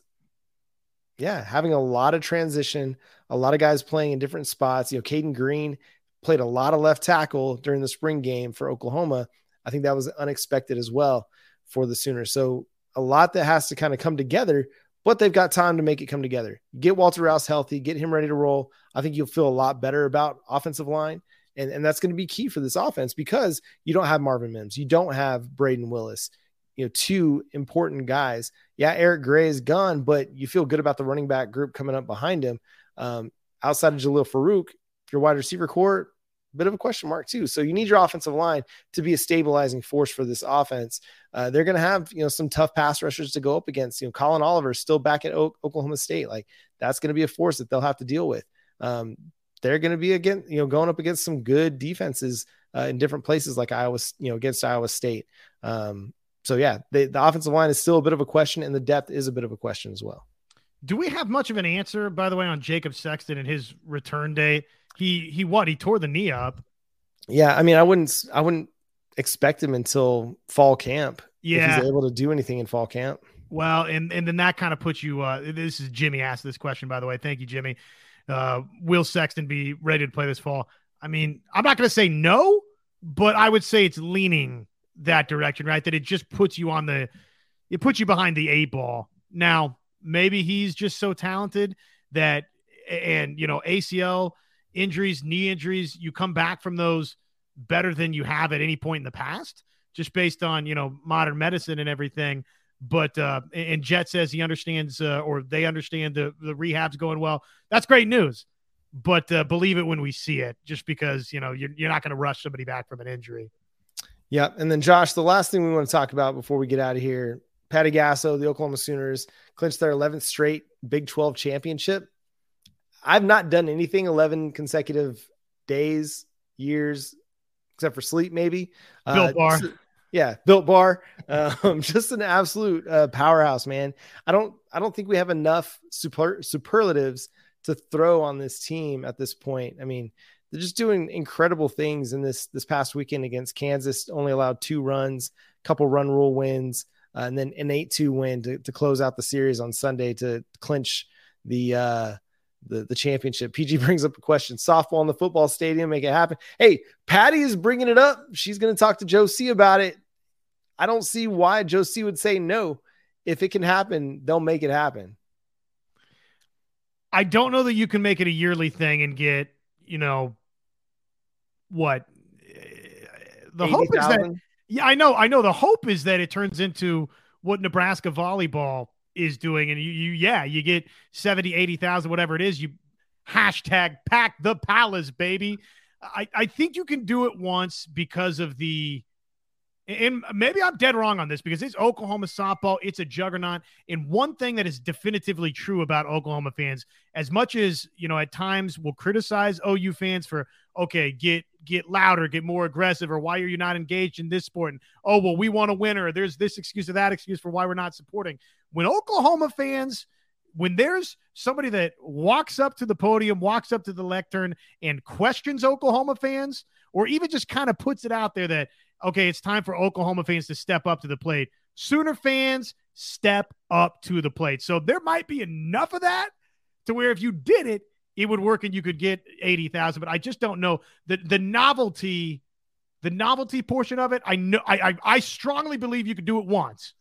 yeah, having a lot of transition, a lot of guys playing in different spots. You know, Cayden Green played a lot of left tackle during the spring game for Oklahoma. I think that was unexpected as well for the Sooners. So a lot that has to kind of come together but they've got time to make it come together. Get Walter Rouse healthy, get him ready to roll. I think you'll feel a lot better about offensive line. And, and that's going to be key for this offense because you don't have Marvin Mims, you don't have Brayden Willis, you know, two important guys. Yeah, Eric Gray is gone, but you feel good about the running back group coming up behind him. Um, outside of Jalil Farooq, your wide receiver core, bit of a question mark too. So you need your offensive line to be a stabilizing force for this offense. Uh, they're going to have you know some tough pass rushers to go up against. You know, Collin Oliver is still back at o- Oklahoma State. Like that's going to be a force that they'll have to deal with. Um, they're going to be again, you know, going up against some good defenses uh, in different places, like Iowa, you know, against Iowa State. Um, so yeah, they, the offensive line is still a bit of a question, and the depth is a bit of a question as well. Do we have much of an answer, by the way, on Jacob Sexton and his return date? He he what? He tore the knee up. Yeah, I mean, I wouldn't I wouldn't expect him until fall camp. Yeah, if he's able to do anything in fall camp. Well, and and then that kind of puts you. Uh, this is Jimmy asked this question, by the way. Thank you, Jimmy. Uh, will Sexton be ready to play this fall? I mean, I'm not going to say no, but I would say it's leaning that direction, right? That it just puts you on the, it puts you behind the eight ball. Now, maybe he's just so talented that, and you know, ACL injuries, knee injuries, you come back from those better than you have at any point in the past, just based on, you know, modern medicine and everything. But, uh, and Jet says he understands, uh, or they understand the, the rehab's going well. That's great news. But uh, believe it when we see it, just because, you know, you're, you're not going to rush somebody back from an injury. Yeah. And then, Josh, the last thing we want to talk about before we get out of here Patty Gasso, the Oklahoma Sooners, clinched their 11th straight Big 12 championship. I've not done anything 11 consecutive days, years, except for sleep, maybe. Built uh, bar. Yeah, built bar. Um, just an absolute uh, powerhouse, man. I don't, I don't think we have enough super, superlatives to throw on this team at this point. I mean, they're just doing incredible things in this this past weekend against Kansas. Only allowed two runs, couple run rule wins, uh, and then an eight two win to, to close out the series on Sunday to clinch the uh, the, the championship. PG brings up a question softball in the football stadium, make it happen. Hey, Patty is bringing it up. She's going to talk to Joe C about it. I don't see why Joe C would say no. If it can happen, they'll make it happen. I don't know that you can make it a yearly thing and get, you know, what the 80, hope is 000? that yeah, I know, I know the hope is that it turns into what Nebraska volleyball is doing. And you, you yeah, you get 70, 80,000, whatever it is. You hashtag pack the palace, baby. I, I think you can do it once because of the and maybe I'm dead wrong on this because it's Oklahoma softball. It's a juggernaut. And one thing that is definitively true about Oklahoma fans, as much as you know, at times we'll criticize OU fans for okay, get get louder, get more aggressive, or why are you not engaged in this sport? And oh well, we want to win, or there's this excuse or that excuse for why we're not supporting. When Oklahoma fans, when there's somebody that walks up to the podium, walks up to the lectern, and questions Oklahoma fans, or even just kind of puts it out there that okay, it's time for Oklahoma fans to step up to the plate. Sooner fans step up to the plate. So there might be enough of that to where if you did it, it would work and you could get 80,000. But I just don't know the, the novelty The novelty portion of it, I know, I, I, I strongly believe you could do it once.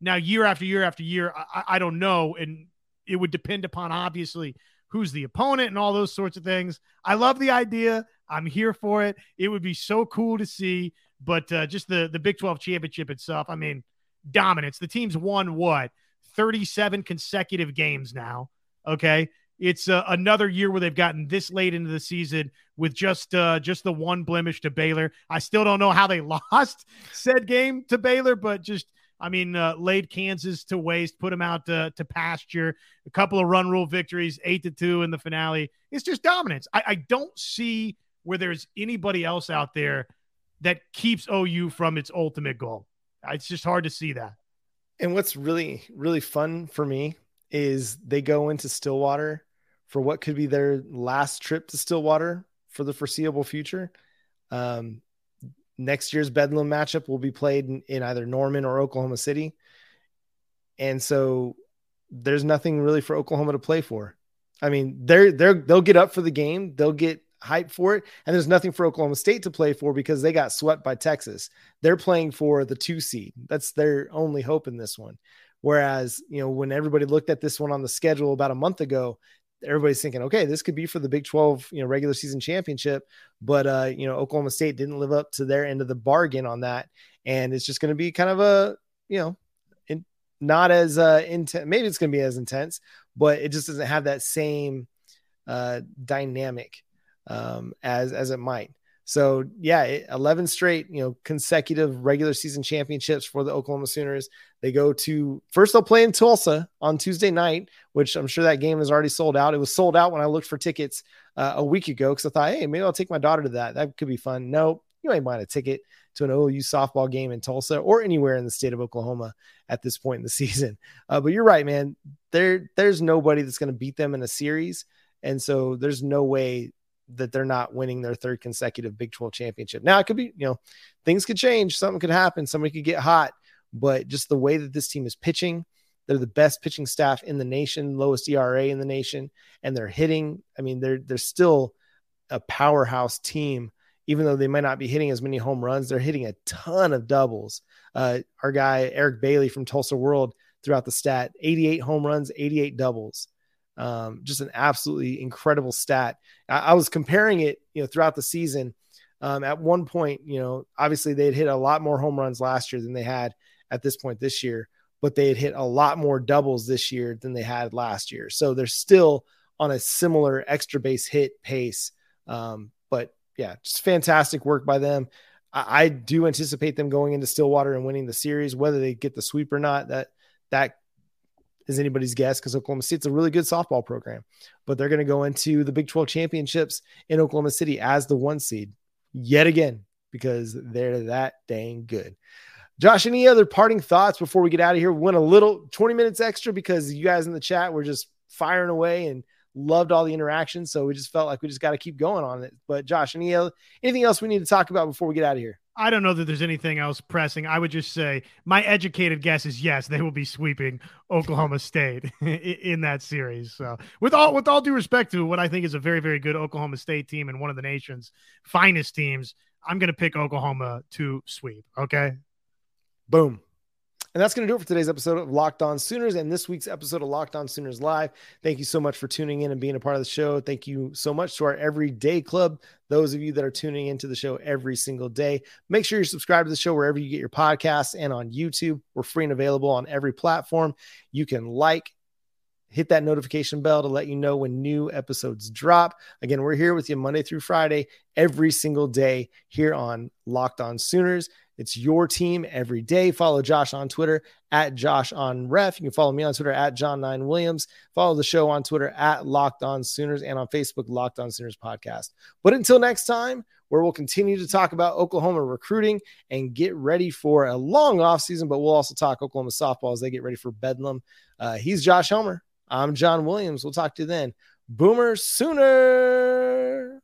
Now, year after year after year, I, I don't know, and it would depend upon obviously who's the opponent and all those sorts of things. I love the idea. I'm here for it. It would be so cool to see, but uh, just the the Big 12 championship itself. I mean, dominance. The team's won what 37 consecutive games now. Okay, it's uh, another year where they've gotten this late into the season with just uh, just the one blemish to Baylor. I still don't know how they lost said game to Baylor, but just I mean, uh, laid Kansas to waste, put them out to, to pasture. A couple of run rule victories, eight to two in the finale. It's just dominance. I, I don't see where there's anybody else out there that keeps OU from its ultimate goal. It's just hard to see that. And what's really, really fun for me is they go into Stillwater for what could be their last trip to Stillwater for the foreseeable future. Um, next year's Bedlam matchup will be played in, in, either Norman or Oklahoma City. And so there's nothing really for Oklahoma to play for. I mean, they're they're they'll get up for the game, they'll get hype for it, and there's nothing for Oklahoma State to play for because they got swept by Texas. They're playing for the two seed. That's their only hope in this one. Whereas, you know, when everybody looked at this one on the schedule about a month ago, everybody's thinking, okay, this could be for the Big 12, you know, regular season championship. But uh, you know, Oklahoma State didn't live up to their end of the bargain on that. And it's just going to be kind of a, you know, in, not as uh intense. Maybe it's going to be as intense, but it just doesn't have that same uh dynamic um as as it might. So yeah, 11 straight, you know, consecutive regular season championships for the Oklahoma Sooners. They go to first they'll play in Tulsa on Tuesday night, which I'm sure that game is already sold out. It was sold out when I looked for tickets uh, a week ago because I thought, hey, maybe I'll take my daughter to that. That could be fun. No, you ain't buying a ticket to an OU softball game in Tulsa or anywhere in the state of Oklahoma at this point in the season. Uh, but you're right, man. There, there's nobody that's going to beat them in a series, and so there's no way that they're not winning their third consecutive Big 12 championship. Now it could be, you know, things could change, something could happen, somebody could get hot, but just the way that this team is pitching, they're the best pitching staff in the nation, lowest ERA in the nation, and they're hitting. I mean, they're they're still a powerhouse team, even though they might not be hitting as many home runs. They're hitting a ton of doubles. Uh, our guy Eric Bailey from Tulsa World throughout the stat: 88 home runs, 88 doubles. Um, just an absolutely incredible stat. I, I, was comparing it, you know, throughout the season. Um, at one point, you know, obviously they had hit a lot more home runs last year than they had at this point this year, but they had hit a lot more doubles this year than they had last year. So they're still on a similar extra base hit pace. Um, but yeah, just fantastic work by them. I, I do anticipate them going into Stillwater and winning the series, whether they get the sweep or not. That that is anybody's guess because Oklahoma State's a really good softball program, but they're going to go into the Big 12 championships in Oklahoma City as the one seed yet again because they're that dang good. Josh, any other parting thoughts before we get out of here? We went a little 20 minutes extra because you guys in the chat were just firing away and loved all the interactions. So we just felt like we just got to keep going on it. But Josh, any anything else we need to talk about before we get out of here? I don't know that there's anything else pressing. I would just say my educated guess is yes, they will be sweeping Oklahoma State in that series. So, with all with all due respect to what I think is a very very good Oklahoma State team and one of the nation's finest teams, I'm going to pick Oklahoma to sweep. Okay. Boom. And that's going to do it for today's episode of Locked On Sooners and this week's episode of Locked On Sooners Live. Thank you so much for tuning in and being a part of the show. Thank you so much to our everyday club, those of you that are tuning into the show every single day. Make sure you're subscribed to the show wherever you get your podcasts and on YouTube. We're free and available on every platform. You can like, hit that notification bell to let you know when new episodes drop. Again, we're here with you Monday through Friday, every single day here on Locked On Sooners. It's your team every day. Follow Josh on Twitter at Josh on Ref. You can follow me on Twitter at John Nine Williams. Follow the show on Twitter at Locked On Sooners and on Facebook, Locked On Sooners Podcast. But until next time, where we'll continue to talk about Oklahoma recruiting and get ready for a long off season, but we'll also talk Oklahoma softball as they get ready for Bedlam. Uh, he's Josh Helmer. I'm John Williams. We'll talk to you then. Boomer Sooner.